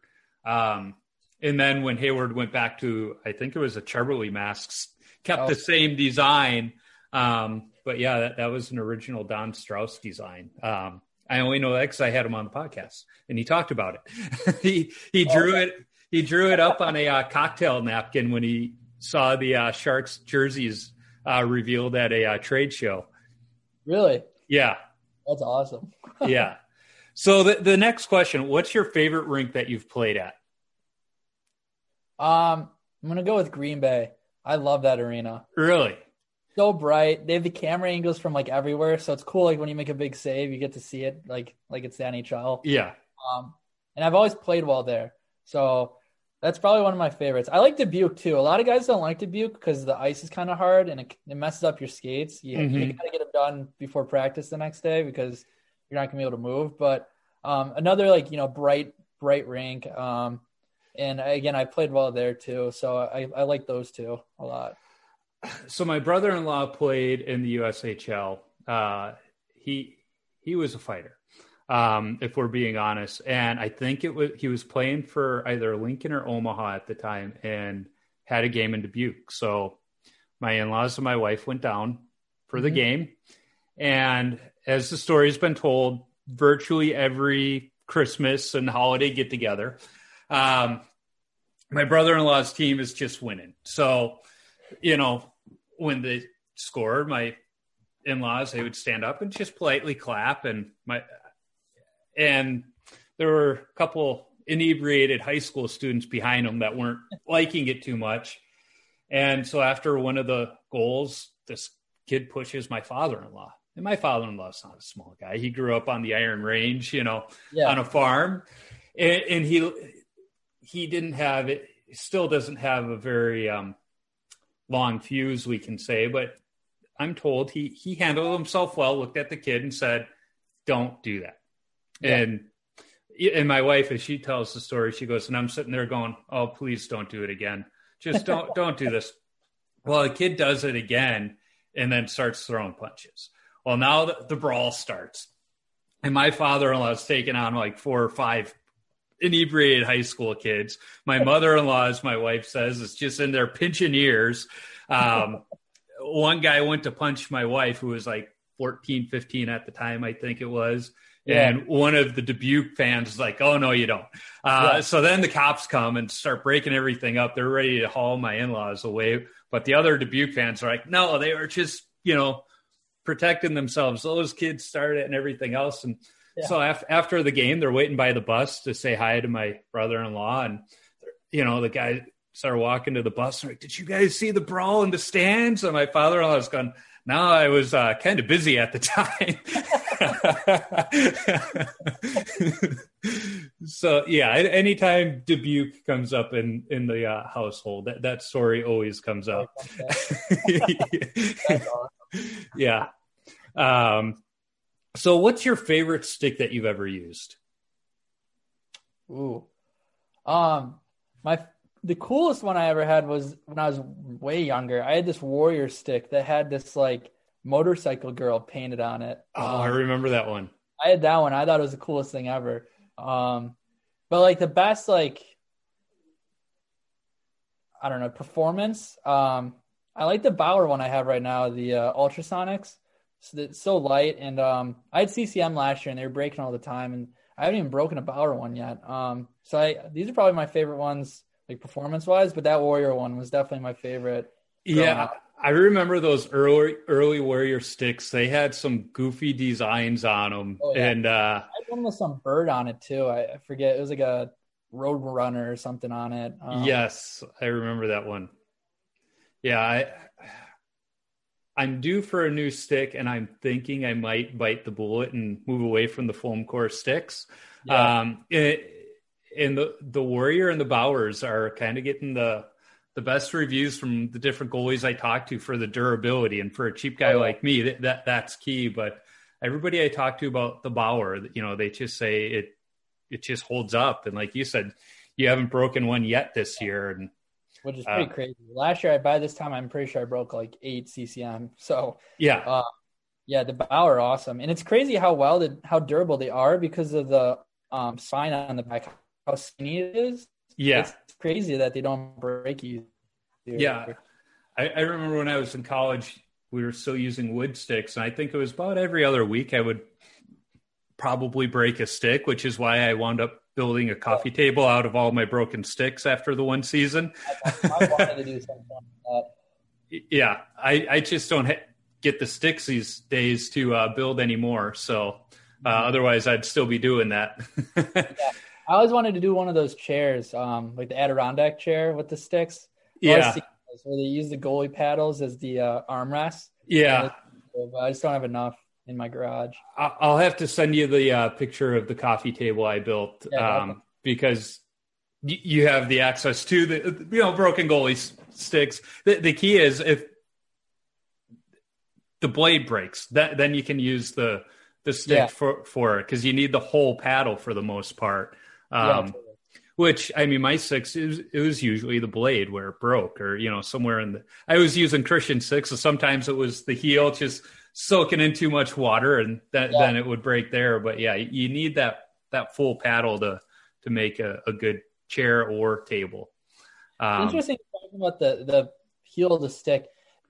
Um, and then when Hayward went back to, I think it was a Cheverly masks, kept Oh. the same design. Um, but yeah, that, that was an original Don Strauss design. Um, I only know that because I had him on the podcast and he talked about it. he he drew it he drew it up on a uh, cocktail napkin when he saw the uh, Sharks jerseys uh, revealed at a uh, trade show. really, Yeah, that's awesome. yeah. So the the next question: What's your favorite rink that you've played at? Um, I'm gonna go with Green Bay. I love that arena. Really? So bright. They have the camera angles from like everywhere, so it's cool. Like when you make a big save, you get to see it like like it's the NHL. Yeah. Um, and I've always played well there, so that's probably one of my favorites. I like Dubuque too. A lot of guys don't like Dubuque because the ice is kind of hard and it, it messes up your skates. You, you Mhm. gotta get them done before practice the next day because you're not gonna be able to move. But um, another like you know bright bright rink. Um, and again, I played well there too, so I, I like those two a lot. So my brother-in-law played in the USHL. Uh, he he was a fighter, um, if we're being honest. And I think it was he was playing for either Lincoln or Omaha at the time, and had a game in Dubuque. So my in-laws and my wife went down for the Mhm. game, and as the story's been told, virtually every Christmas and holiday get together. Um, my brother-in-law's team is just winning. So, you know, when they scored, my in-laws they would stand up and just politely clap, and my and there were a couple inebriated high school students behind them that weren't liking it too much. And so after one of the goals, this kid pushes my father-in-law. And my father-in-law's not a small guy. He grew up on the Iron Range, you know, Yeah, on a farm, and, and he he didn't have it. Still doesn't have a very um, long fuse, we can say. But I'm told he he handled himself well. Looked at the kid and said, "Don't do that." Yeah. And and my wife, as she tells the story, she goes, and I'm sitting there going, "Oh, please don't do it again. Just don't don't do this." Well, the kid does it again, and then starts throwing punches. Well, now the, the brawl starts, and my father-in-law is taking on like four or five inebriated high school kids. My mother-in-law, as my wife says, is just in there pinching ears. Um, one guy went to punch my wife, who was like 14, 15 at the time, I think it was. Yeah. And one of the Dubuque fans is like, "Oh no, you don't." Uh, Yeah. So then the cops come and start breaking everything up. They're ready to haul my in-laws away, but the other Dubuque fans are like, "No, they were just, you know, protecting themselves. Those kids started and everything else." And Yeah. so af- after the game, they're waiting by the bus to say hi to my brother-in-law, and you know, the guy started walking to the bus. And like, did you guys see the brawl in the stands? And my father-in-law was going, "No, I was uh, kind of busy at the time." so yeah, anytime Dubuque comes up in in the uh, household, that that story always comes up. Yeah. Um, so, what's your favorite stick that you've ever used? Ooh. Um, my the coolest one I ever had was when I was way younger. I had this warrior stick that had this like motorcycle girl painted on it. Oh, I Um, remember that one. I had that one. I thought it was the coolest thing ever. Um, but like the best, like I don't know, performance. Um, I like the Bauer one I have right now, the uh, Ultrasonics. So it's so light, and um, I had CCM last year, and they were breaking all the time, and I haven't even broken a Bauer one yet. Um, so I these are probably my favorite ones, like performance wise. But that Warrior one was definitely my favorite. Yeah, up. I remember those early early warrior sticks. They had some goofy designs on them, Oh, yeah. and uh, I had one with some bird on it too. I, I forget it was like a road runner or something on it. Um, yes, I remember that one. Yeah, I I'm due for a new stick, and I'm thinking I might bite the bullet and move away from the foam core sticks. Yeah. Um, it, and the the warrior and the Bauers are kind of getting the the best reviews from the different goalies I talk to for the durability, and for a cheap guy Oh, like me, that, that that's key. But everybody I talk to about the Bauer, you know, they just say it it just holds up, and like you said, you haven't broken one yet this year, and which is pretty uh, crazy. Last year, I by this time, I'm pretty sure I broke like eight CCM. So yeah, uh, yeah, the bow are awesome, and it's crazy how well the, how durable they are because of the um, spine on the back, how skinny it is. Yeah, it's crazy that they don't break you. Yeah, I, I remember when I was in college, we were still using wood sticks, and I think it was about every other week I would probably break a stick, which is why I wound up building a coffee table out of all my broken sticks after the one season. I, I wanted to do something like that. Yeah, I, I just don't ha- get the sticks these days to uh, build anymore. So uh, mm-hmm. otherwise, I'd still be doing that. yeah. I always wanted to do one of those chairs, um, like the Adirondack chair with the sticks. Yeah, where they use the goalie paddles as the uh, armrests. Yeah, I just don't have enough in my garage. I'll have to send you the uh, picture of the coffee table I built yeah, um, because you have the access to the you know broken goalie sticks. The, the key is if the blade breaks, that then you can use the the stick yeah. for for it because you need the whole paddle for the most part. Um, yeah, totally. Which I mean, my six is it was usually the blade where it broke, or you know somewhere in the. I was using Christian six, so sometimes it was the heel just soaking in too much water and that, yeah. then it would break there. But yeah, you need that that full paddle to to make a, a good chair or table. Um, Interesting talking about the the heel of the stick.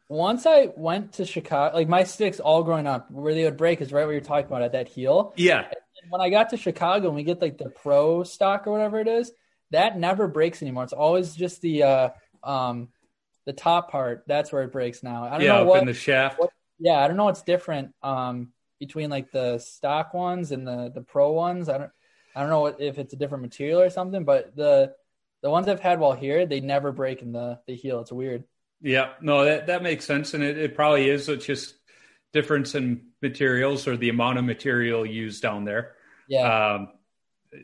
Once I went to Chicago, like my sticks all growing up, where they would break is right where you're talking about at that heel. Yeah. When I got to Chicago and we get like the pro stock or whatever it is, that never breaks anymore. It's always just the uh um the top part. That's where it breaks now. I don't yeah, know what, in the shaft. What, yeah, I don't know what's different um, between like the stock ones and the the pro ones. I don't I don't know if it's a different material or something, but the the ones I've had while here, they never break in the the heel. It's weird. Yeah, no, that that makes sense, and it, it probably is. It's just difference in materials or the amount of material used down there. Yeah. Um,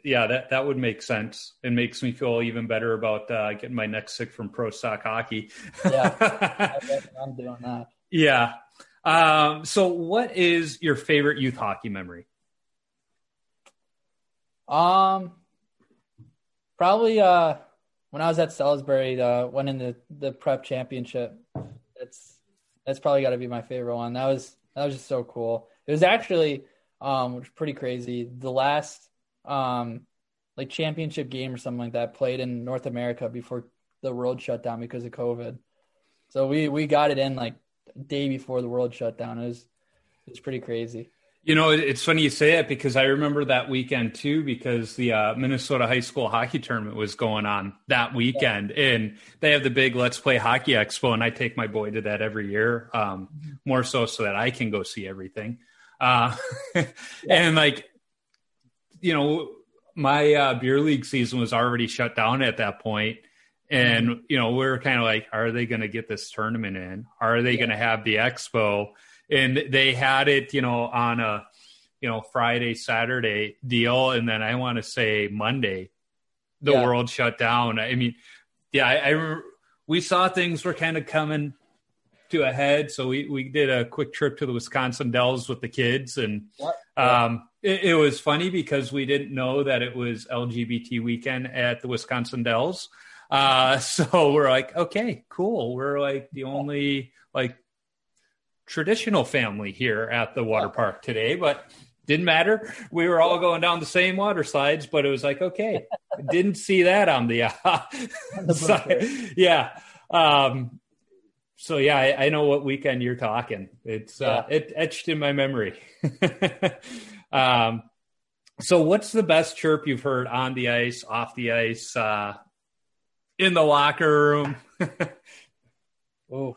yeah, that, that would make sense. It makes me feel even better about uh, getting my next sick from pro stock hockey. yeah, I'm doing that. Yeah. Um, so, what is your favorite youth hockey memory? Um, probably uh, when I was at Salisbury, uh, winning the the prep championship. That's that's probably got to be my favorite one. That was that was just so cool. It was actually um, which was pretty crazy. The last um, like championship game or something like that played in North America before the world shut down because of COVID. So we we got it in like day before the world shut down. It was it was pretty crazy. You know, it's funny you say it because I remember that weekend too, because the uh, Minnesota high school hockey tournament was going on that weekend, yeah. and they have the big Let's Play Hockey Expo, and I take my boy to that every year, um, more so so that I can go see everything. Uh. And like, you know, my uh, beer league season was already shut down at that point, and, mm-hmm. you know, we are kind of like, are they going to get this tournament in? Are they yeah. going to have the expo? And they had it, you know, on a, you know, Friday, Saturday deal. And then I want to say Monday, the yeah. world shut down. I mean, yeah, I, I we saw things were kind of coming to a head. So we, we did a quick trip to the Wisconsin Dells with the kids. And um, it, it was funny because we didn't know that it was LGBT weekend at the Wisconsin Dells. Uh, so we're like, okay, cool. We're like the only like traditional family here at the water park today, but didn't matter. We were all going down the same water slides, but it was like, okay, didn't see that on the, uh, side. yeah. Um, so yeah, I, I, know what weekend you're talking. It's, yeah. uh, it etched in my memory. um, so what's the best chirp you've heard on the ice, off the ice, uh, in the locker room. oh, I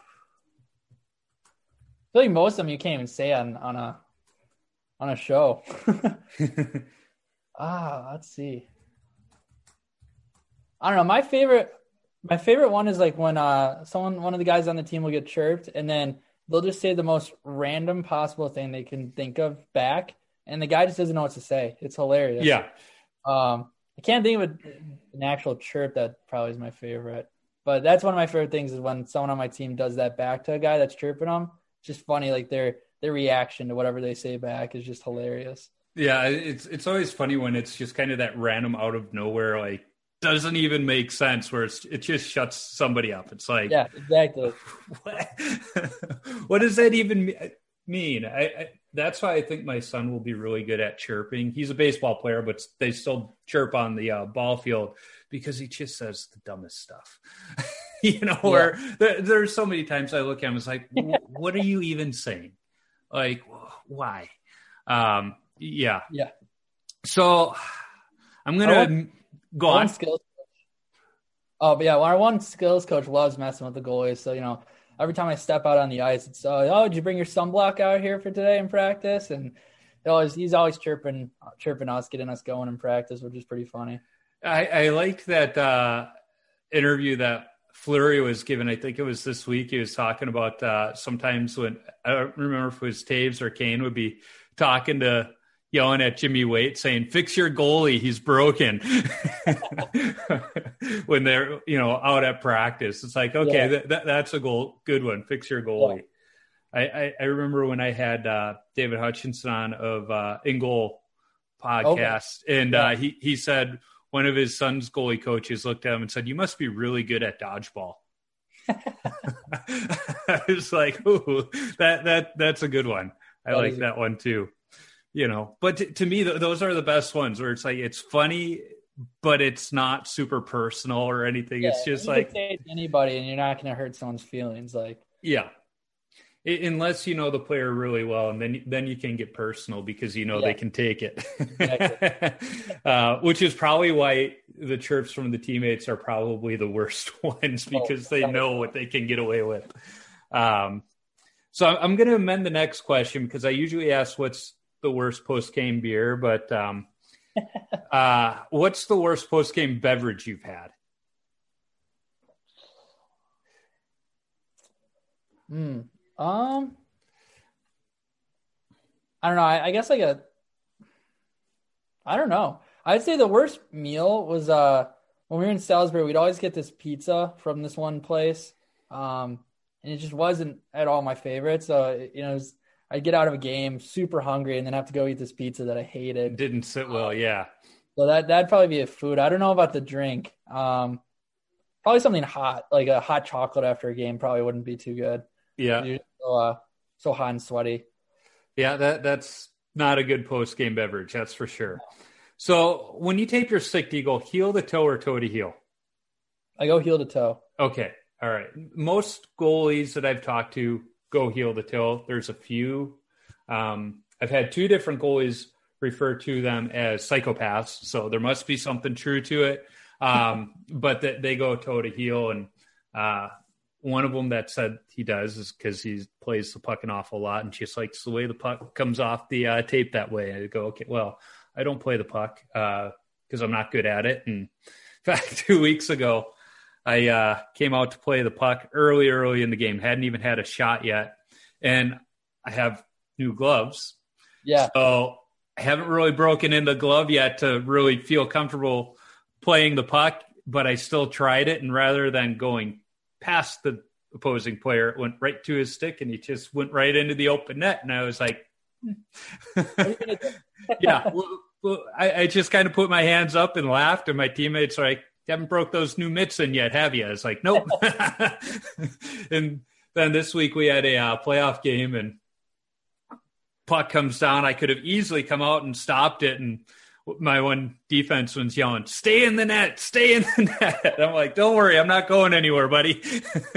feel like most of them you can't even say on on a on a show. ah, let's see. I don't know. My favorite my favorite one is like when uh someone one of the guys on the team will get chirped and then they'll just say the most random possible thing they can think of back and the guy just doesn't know what to say. It's hilarious. Yeah. Um I can't think of an actual chirp that probably is my favorite. But that's one of my favorite things is when someone on my team does that back to a guy that's chirping them. It's just funny, like their their reaction to whatever they say back is just hilarious. Yeah, it's it's always funny when it's just kind of that random out of nowhere like doesn't even make sense. Where it just shuts somebody up. It's like, yeah, exactly. What, what does that even mean? I, I, that's why I think my son will be really good at chirping. He's a baseball player, but they still chirp on the uh, ball field because he just says the dumbest stuff. you know, yeah. where there, there's so many times I look at him, it's like, what are you even saying? Like, why? Um, yeah. Yeah. So I'm gonna go on. Skills Oh, but yeah, our one skills coach loves messing with the goalies. So you know, every time I step out on the ice, it's uh, oh, did you bring your sunblock out here for today in practice? And always he's always chirping chirping us, getting us going in practice, which is pretty funny. I, I liked that uh, interview that Fleury was given. I think it was this week. He was talking about uh, sometimes when I don't remember if it was Toews or Kane would be talking to yelling at Jimmy Waite saying, "Fix your goalie, he's broken." when they're you know out at practice, it's like okay, yeah. that, that's a goal, good one. Fix your goalie. Yeah. I, I, I, remember when I had uh, David Hutchinson on of uh, In Goal podcast, okay. and yeah. uh, he he said one of his son's goalie coaches looked at him and said, "You must be really good at dodgeball." I was like, "Ooh, that that that's a good one. I that like that one too." You know but to, to me th- those are the best ones where it's like it's funny but it's not super personal or anything. Yeah, it's just like anybody and you're not going to hurt someone's feelings like yeah. It, unless you know the player really well and then then you can get personal because you know yeah. they can take it. Exactly. uh, which is probably why the chirps from the teammates are probably the worst ones oh, because oh, they know what they can get away with. Um, so i'm going to amend the next question because i usually ask what's the worst post game beer, but um, uh, what's the worst post game beverage you've had? Hmm. Um. I don't know. I, guess I guess like a. I don't know. I'd say the worst meal was uh when we were in Salisbury. We'd always get this pizza from this one place, um, and it just wasn't at all my favorite. So you know, it was I'd get out of a game super hungry and then have to go eat this pizza that I hated. Didn't sit well, yeah. So that that'd probably be a food. I don't know about the drink. Um, probably something hot, like a hot chocolate after a game. Probably wouldn't be too good. Yeah, so, uh, so hot and sweaty. Yeah, that that's not a good post game beverage. That's for sure. So when you tape your sick eagle, heel to toe or toe to heel? I go heel to toe. Okay, all right. Most goalies that I've talked to go heel to toe. There's a few. Um, I've had two different goalies refer to them as psychopaths, so there must be something true to it. Um, but that they go toe to heel, and uh, one of them that said he does is because he plays the puck an awful lot and just likes the way the puck comes off the uh, tape that way. I go, okay, well, I don't play the puck because uh, I'm not good at it. And in fact, two weeks ago, I uh, came out to play the puck early, early in the game. Hadn't even had a shot yet, and I have new gloves. Yeah. So I haven't really broken in the glove yet to really feel comfortable playing the puck, but I still tried it. And rather than going past the opposing player, it went right to his stick, and he just went right into the open net. And I was like, yeah. Well, well, I, I just kind of put my hands up and laughed, and my teammates were like, haven't broke those new mitts in yet, have you? It's like, nope. and then this week we had a uh, playoff game and puck comes down. I could have easily come out and stopped it. And my one defense was yelling, stay in the net, stay in the net. I'm like, don't worry, I'm not going anywhere, buddy.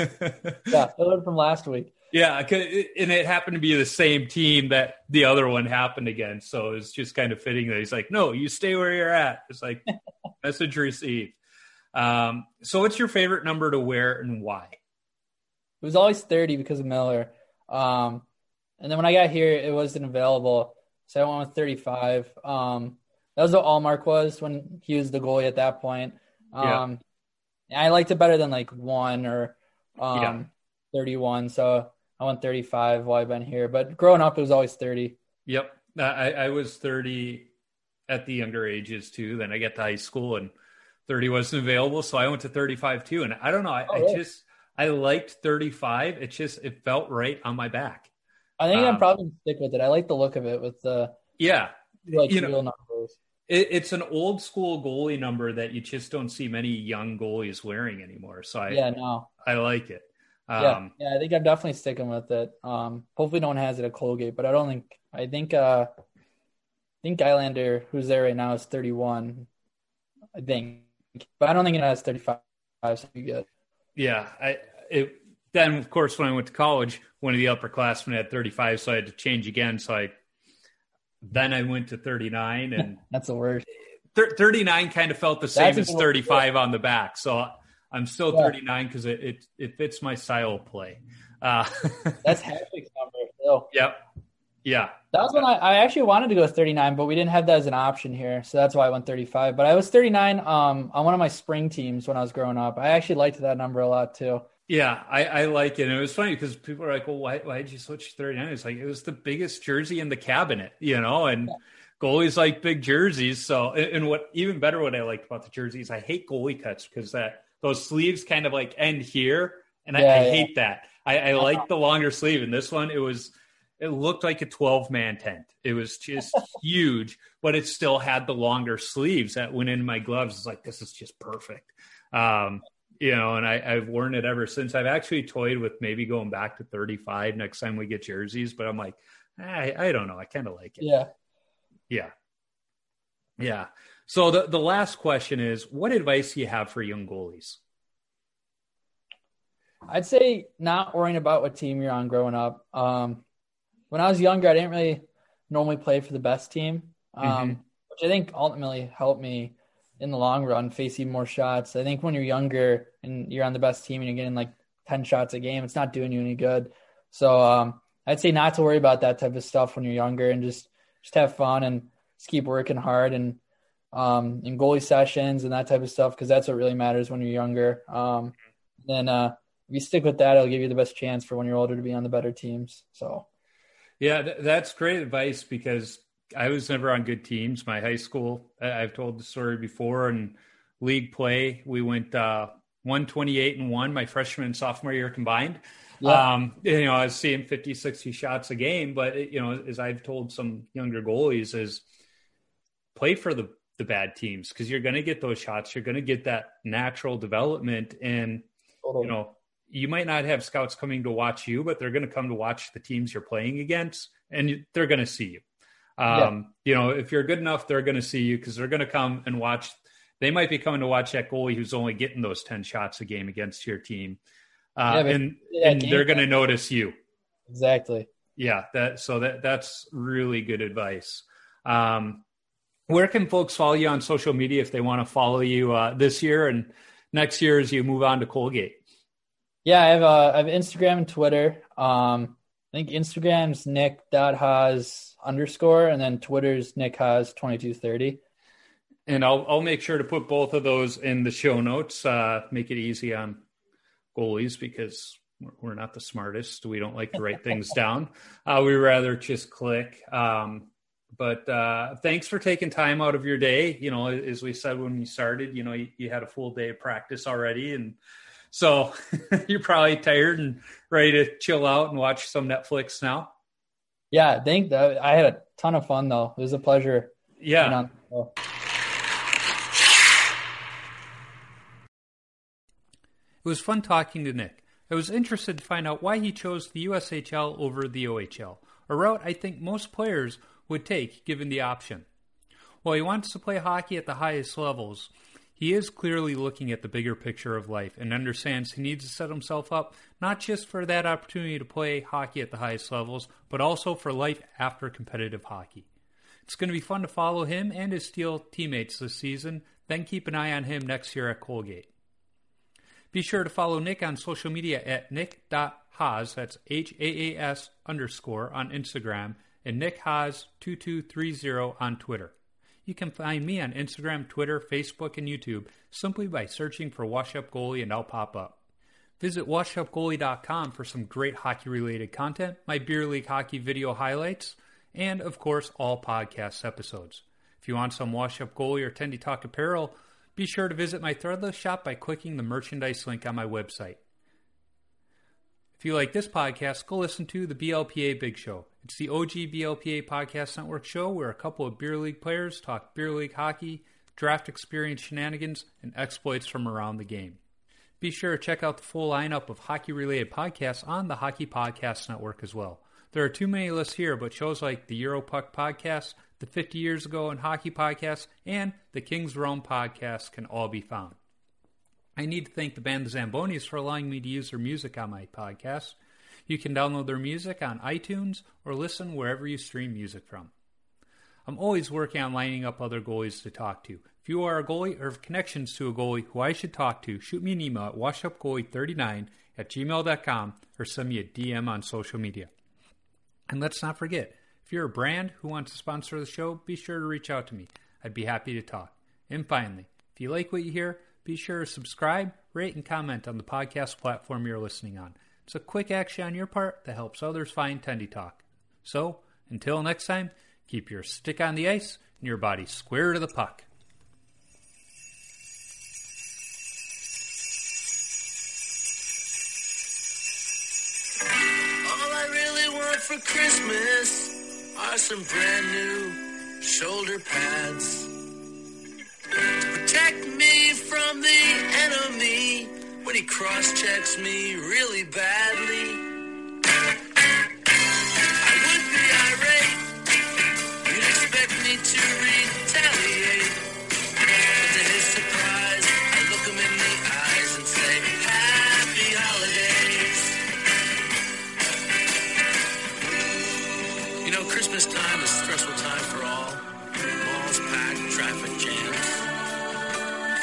yeah, I learned from last week. Yeah, and it happened to be the same team that the other one happened against. So it's just kind of fitting that he's like, no, you stay where you're at. It's like message received. Um, so, what's your favorite number to wear and why? It was always 30 because of Miller. Um, and then when I got here, it wasn't available. So I went with 35. Um, that was what Allmark was when he was the goalie at that point. Um, yeah. I liked it better than like one or um, yeah. 31. So I went 35 while I've been here. But growing up, it was always 30. Yep. I, I was 30 at the younger ages too. Then I get to high school and – 30 wasn't available, so I went to 35 too. And I don't know, I, oh, I just I liked 35. It just it felt right on my back. I think um, I'm probably stick with it. I like the look of it with the yeah, like you know, numbers. it, it's an old school goalie number that you just don't see many young goalies wearing anymore. So I Yeah, no. I like it. Yeah, Um, yeah, I think I'm definitely sticking with it. Um, hopefully, no one has it at Colgate, but I don't think. I think. Uh, I think Gylander, who's there right now, is 31. I think, but I don't think it has 35. So. Yeah, I it then of course when I went to college, one of the upperclassmen had 35, so I had to change again. So I then I went to 39, and That's the worst. thir- 39 kind of felt the same That's as a- 35 on the back. So I'm still Yeah. 39 because it, it it fits my style of play. Uh, That's Hedwig's number. Still. yep, yeah, That was when I, I actually wanted to go 39, but we didn't have that as an option here, so that's why I went 35. But I was 39 um, on one of my spring teams when I was growing up. I actually liked that number a lot too. yeah. I, I like it, and it was funny because people are like, "Well, why why did you switch 39?" It's like it was the biggest jersey in the cabinet, you know, and. Goalies like big jerseys, so and what even better what I liked about the jerseys, I hate goalie cuts because that those sleeves kind of like end here, and I, I yeah. hate that. I, I like the longer sleeve, and this one it was it looked like a 12 man tent. It was just huge, but it still had the longer sleeves that went into my gloves. It's like this is just perfect. Um, you know, and I, I've worn it ever since. I've actually toyed with maybe going back to 35 next time we get jerseys, but I'm like, I, I don't know. I kind of like it. Yeah. Yeah. Yeah. So the, the last question is what advice do you have for young goalies? I'd say not worrying about what team you're on growing up. Um, when I was younger, I didn't really normally play for the best team, um, Mhm. which I think ultimately helped me in the long run face even more shots. I think when you're younger and you're on the best team and you're getting like 10 shots a game, it's not doing you any good. So um, I'd say not to worry about that type of stuff when you're younger and just just have fun and just keep working hard and um, in goalie sessions and that type of stuff because that's what really matters when you're younger. Um, then uh, if you stick with that, it'll give you the best chance for when you're older to be on the better teams. So Yeah, th- that's great advice because I was never on good teams. My high school, I've told the story before, and league play, we went uh, 128 and one my freshman and sophomore year combined. Yeah. Um, you know, I was seeing 50, 60 shots a game, but you know, as I've told some younger goalies, is play for the the bad teams because you're going to get those shots. You're going to get that natural development, and totally. you know, you might not have scouts coming to watch you, but they're going to come to watch the teams you're playing against, and they're going to see you. Um, You know, if you're good enough, they're going to see you because they're going to come and watch. They might be coming to watch that goalie who's only getting those ten shots a game against your team, uh, Yeah, and and they're going to notice you. exactly. Yeah, that so that that's really good advice. Um, where can folks follow you on social media if they want to follow you uh, this year and next year as you move on to Colgate? Yeah, I have uh, I have Instagram and Twitter. Um, I think Instagram's Nick nick.haas underscore, and then Twitter's nick haas twenty two thirty. And I'll I'll make sure to put both of those in the show notes. Uh, make it easy on goalies because we're- we're not the smartest. We don't like to write things down. Uh, we rather just click. Um, but uh, thanks for taking time out of your day. You know, as we said when we started, you know, you, you had a full day of practice already, and so you're probably tired and ready to chill out and watch some Netflix now. Yeah, I think that I had a ton of fun though. It was a pleasure. Yeah. on the show. It was fun talking to Nick. I was interested to find out why he chose the USHL over the OHL, a route I think most players would take given the option. While he wants to play hockey at the highest levels, he is clearly looking at the bigger picture of life and understands he needs to set himself up not just for that opportunity to play hockey at the highest levels, but also for life after competitive hockey. It's going to be fun to follow him and his Steel teammates this season, then keep an eye on him next year at Colgate. Be sure to follow Nick on social media at nick.haas, that's H-A-A-S underscore on Instagram, and Nick Haas 2230 on Twitter. You can find me on Instagram, Twitter, Facebook, and YouTube simply by searching for Wash Up Goalie and I'll pop up. Visit washupgoalie.com for some great hockey related content, my beer league hockey video highlights, and of course, all podcast episodes. If you want some Wash Up Goalie or Tendy Talk apparel, be sure to visit my Threadless shop by clicking the merchandise link on my website. If you like this podcast, go listen to the BLPA Big Show. It's the OG BLPA Podcast Network show where a couple of beer league players talk beer league hockey, draft experience shenanigans, and exploits from around the game. Be sure to check out the full lineup of hockey related podcasts on the Hockey Podcast Network as well. There are too many lists here, but shows like the Europuck podcast, the 50 Years Ago in Hockey podcast, and the King's Realm podcast can all be found. I need to thank the band The Zambonis for allowing me to use their music on my podcast. You can download their music on iTunes or listen wherever you stream music from. I'm always working on lining up other goalies to talk to. If you are a goalie or have connections to a goalie who I should talk to, shoot me an email at washupgoalie39 at gmail.com or send me a DM on social media. And let's not forget, if you're a brand who wants to sponsor the show, be sure to reach out to me. I'd be happy to talk. And finally, if you like what you hear, be sure to subscribe, rate, and comment on the podcast platform you're listening on. It's a quick action on your part that helps others find Tendy Talk. So, until next time, keep your stick on the ice and your body square to the puck. All I really want for Christmas are some brand new shoulder pads. To protect me from the enemy when he cross checks me really badly. I would be irate. You'd expect me to retaliate. But to his surprise, I look him in the eyes and say, Happy holidays. You know, Christmas time is a stressful time for all. Malls packed, traffic.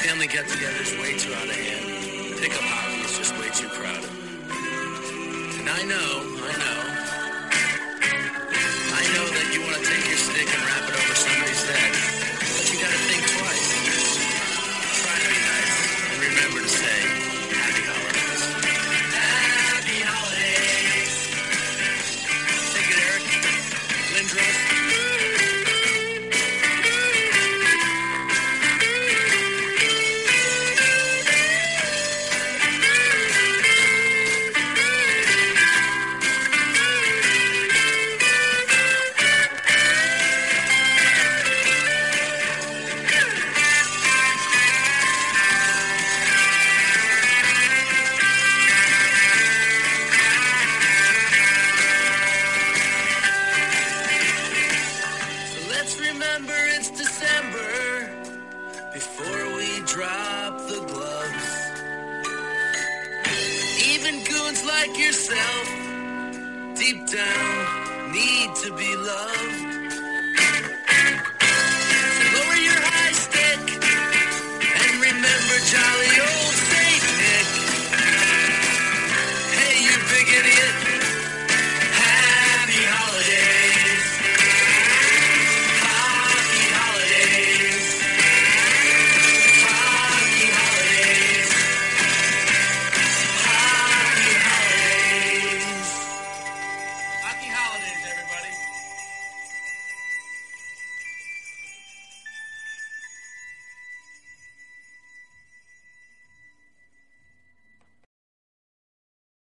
Family get togethers way too out of hand. Pickup hockey is just way too crowded. And I know, I know. I know that you want to take your stick and wrap it over somebody's head.